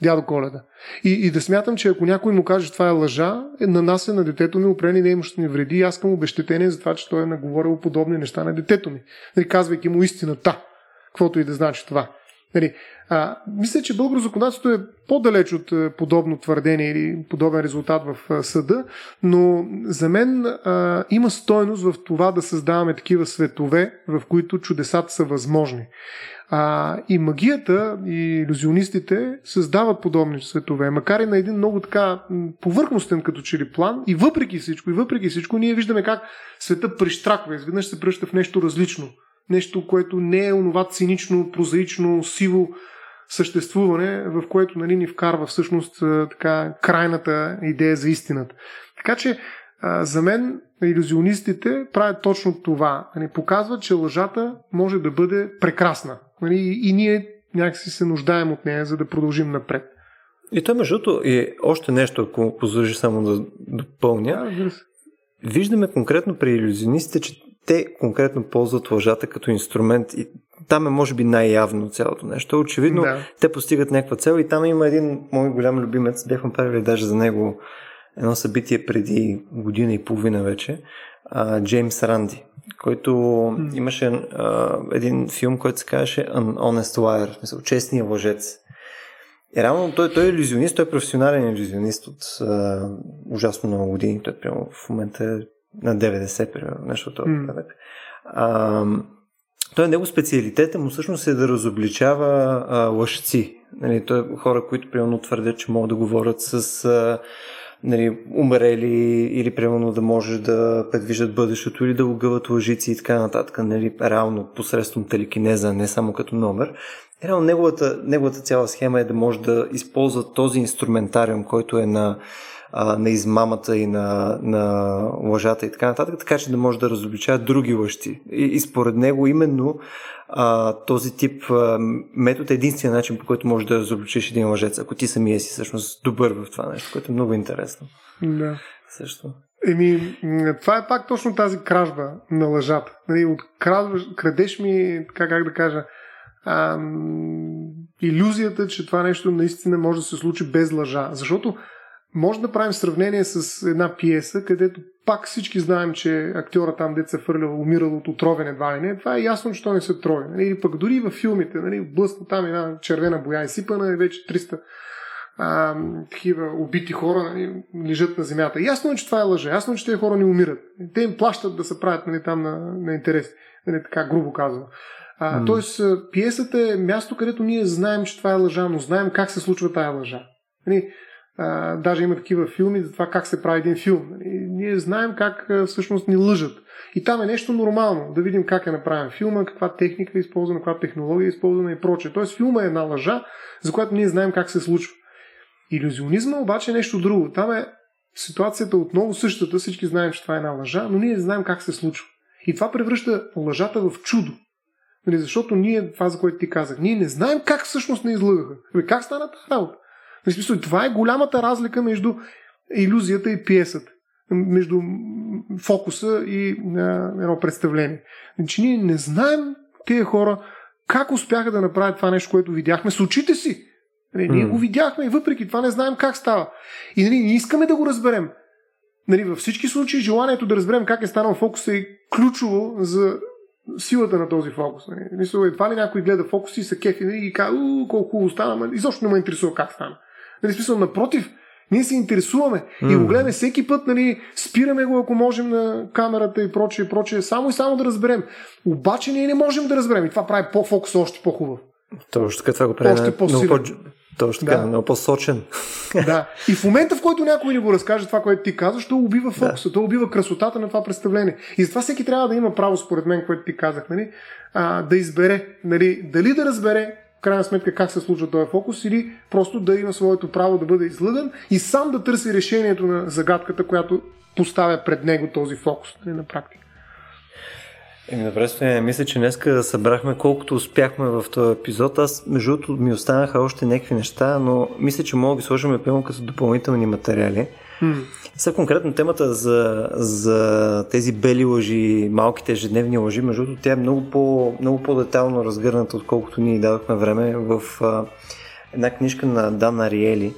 B: Дядо Коледа. И, и да смятам, че ако някой му каже, че това е лъжа, е, нанася на детето ми опрени неимуществени вреди и аз към обещетение за това, че той е наговорил подобни неща на детето ми. Нали, казвайки му истината. Каквото и да значи това. Нали, а, мисля, че българско законодателство е по-далеч от е, подобно твърдение или подобен резултат в е, съда, но за мен а, има стойност в това да създаваме такива светове, в които чудесата са възможни. А, и магията и иллюзионистите създават подобни светове, макар и на един много така повърхностен като че ли план. И въпреки всичко, и въпреки всичко, ние виждаме как света прищраква, изведнъж се пръща в нещо различно. Нещо, което не е онова цинично, прозаично, сиво съществуване, в което нали, ни вкарва всъщност така крайната идея за истината. Така че за мен иллюзионистите правят точно това. Нали, показват, че лъжата може да бъде прекрасна. Нали, и ние някакси се нуждаем от нея, за да продължим напред.
A: И то, между другото, и още нещо, ако позволиш само да допълня.
B: Да,
A: Виждаме конкретно при иллюзионистите, че те конкретно ползват лъжата като инструмент и там е може би най-явно цялото нещо. Очевидно да. те постигат някаква цел и там има един мой голям любимец, бяхме правили даже за него едно събитие преди година и половина вече, а, Джеймс Ранди, който mm. имаше а, един филм, който се казваше An Honest Liar, мисъл, честния лъжец. И реално той, той е иллюзионист, той е професионален иллюзионист от а, ужасно много години. Той прямо в момента е на 90, примерно, нещо от mm. А, той него специалитета му всъщност е да разобличава а, лъжци. Нали, той е хора, които примерно твърдят, че могат да говорят с а, нали, умрели или примерно да може да предвиждат бъдещето или да огъват лъжици и така нататък, нали, реално посредством телекинеза, не само като номер. Реално неговата, неговата цяла схема е да може да използва този инструментариум, който е на а, на измамата и на, на лъжата и така нататък, така че да може да разобличава други лъжци. И, и според него именно а, този тип а, метод е единствения начин, по който можеш да разобличиш един лъжец, ако ти самия си всъщност добър в това нещо, което е много интересно.
B: Да.
A: Също.
B: Еми, това е пак точно тази кражба на лъжата. Нали, от крадваш, крадеш ми, така как да кажа, ам, иллюзията, че това нещо наистина може да се случи без лъжа. Защото може да правим сравнение с една пиеса, където пак всички знаем, че актьора там, деца фърлял, умирал от отровен едва ли не. Това е ясно, че той не се трови. Нали? Или пък дори във филмите, нали? блъсна там една червена боя и сипана и вече 300 а, такива убити хора нали, лежат на земята. Ясно е, че това е лъжа. Ясно е, че тези хора не умират. Те им плащат да се правят нали, там на, на интерес. Нали, така грубо казано. А, mm. Тоест, пиесата е място, където ние знаем, че това е лъжа, но знаем как се случва тая лъжа. Нали, даже има такива филми за това как се прави един филм. Нали, ние знаем как всъщност ни лъжат. И там е нещо нормално, да видим как е направен филма, каква техника е използвана, каква технология е използвана и прочее. Тоест филма е една лъжа, за която ние знаем как се случва. Иллюзионизма обаче е нещо друго. Там е ситуацията отново същата, всички знаем, че това е една лъжа, но ние не знаем как се случва. И това превръща лъжата в чудо. Нали, защото ние, това за което ти казах, ние не знаем как всъщност не излъгаха. Как стана тази работа? В смисъл, това е голямата разлика между иллюзията и пиесата. Между фокуса и а, едно представление. Значи ние не знаем тези хора как успяха да направят това нещо, което видяхме с очите си. Нали, ние го видяхме и въпреки това не знаем как става. И нали, не искаме да го разберем. Нали, във всички случаи желанието да разберем как е станал фокуса е ключово за силата на този фокус. Нали. Мисля, едва ли някой гледа фокус и се кефи нали, и казва, колко хубаво стана, изобщо не ме интересува как стана. Нали, смисъл, напротив, ние се интересуваме mm. и го гледаме всеки път, нали, спираме го, ако можем на камерата и прочее, прочее, само и само да разберем. Обаче ние не можем да разберем и това прави по-фокус още по-хубав.
A: Точно така това го прави още по много по точно така, да. много по-сочен.
B: Да. И в момента, в който някой ни го разкаже това, което ти казваш, то убива фокуса, да. то убива красотата на това представление. И затова всеки трябва да има право, според мен, което ти казах, нали, а, да избере, нали, дали да разбере крайна сметка как се случва този фокус или просто да има своето право да бъде излъган и сам да търси решението на загадката, която поставя пред него този фокус нали, на практика.
A: Еми, добре. Мисля, че днеска събрахме колкото успяхме в този епизод. Аз, между другото, ми останаха още някакви неща, но мисля, че мога да ги сложим пълно като допълнителни материали. Mm. Сега конкретно темата за, за тези бели лъжи, малките ежедневни лъжи, между другото, тя е много, по, много по-детално разгърната, отколкото ние дадохме време в а, една книжка на Дан Ариели,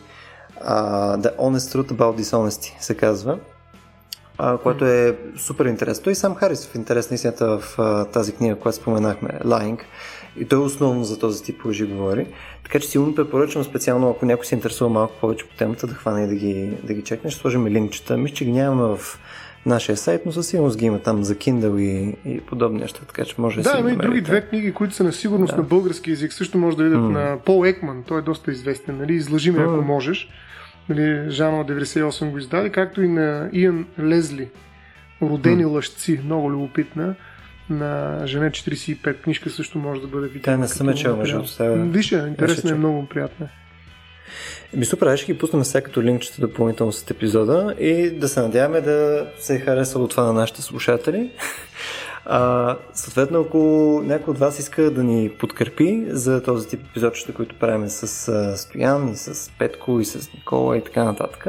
A: а, The Honest Truth About Dishonesty се казва. а, което е супер интересно. Той сам Харис в интерес на в а, тази книга, която споменахме, Lying, и той основно за този тип лъжи говори. Така че силно препоръчвам специално, ако някой се интересува малко повече по темата, да хване и да ги, да ги чекне. Ще сложим линкчета. Мисля, че ги нямаме в нашия сайт, но със сигурност ги има там за Kindle и, и подобни неща, така че може
B: да
A: Да,
B: има и други две книги, които са на сигурност да. на български язик. Също може да видят mm. на Пол Екман, той е доста известен, нали? Излъжи ме, mm. ако можеш. Нали, Жанова 98 го издаде, както и на Иан Лезли, Родени mm. лъжци, много любопитна на Жене 45 книжка също може да бъде видена.
A: Тя не съм чел, между
B: Више, интересно е, много приятна.
A: Еми супер, ще ги пуснем сега като линкчета допълнително след епизода и да се надяваме да се е харесало това на нашите слушатели. А, съответно, ако някой от вас иска да ни подкрепи за този тип епизодчета, които правим с а, Стоян и с Петко и с Никола и така нататък,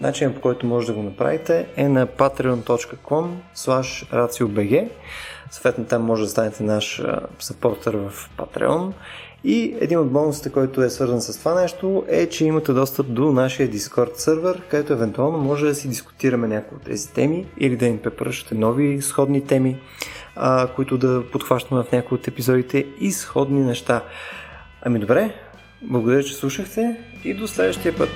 A: начинът по който може да го направите е на patreon.com slash raciobg. Съответно, там може да станете наш сапортер в Patreon и един от бонусите, който е свързан с това нещо, е, че имате достъп до нашия Discord сервер, където евентуално може да си дискутираме някои от тези теми или да им препоръчате нови сходни теми, а, които да подхващаме в някои от епизодите и сходни неща. Ами добре, благодаря, че слушахте и до следващия път.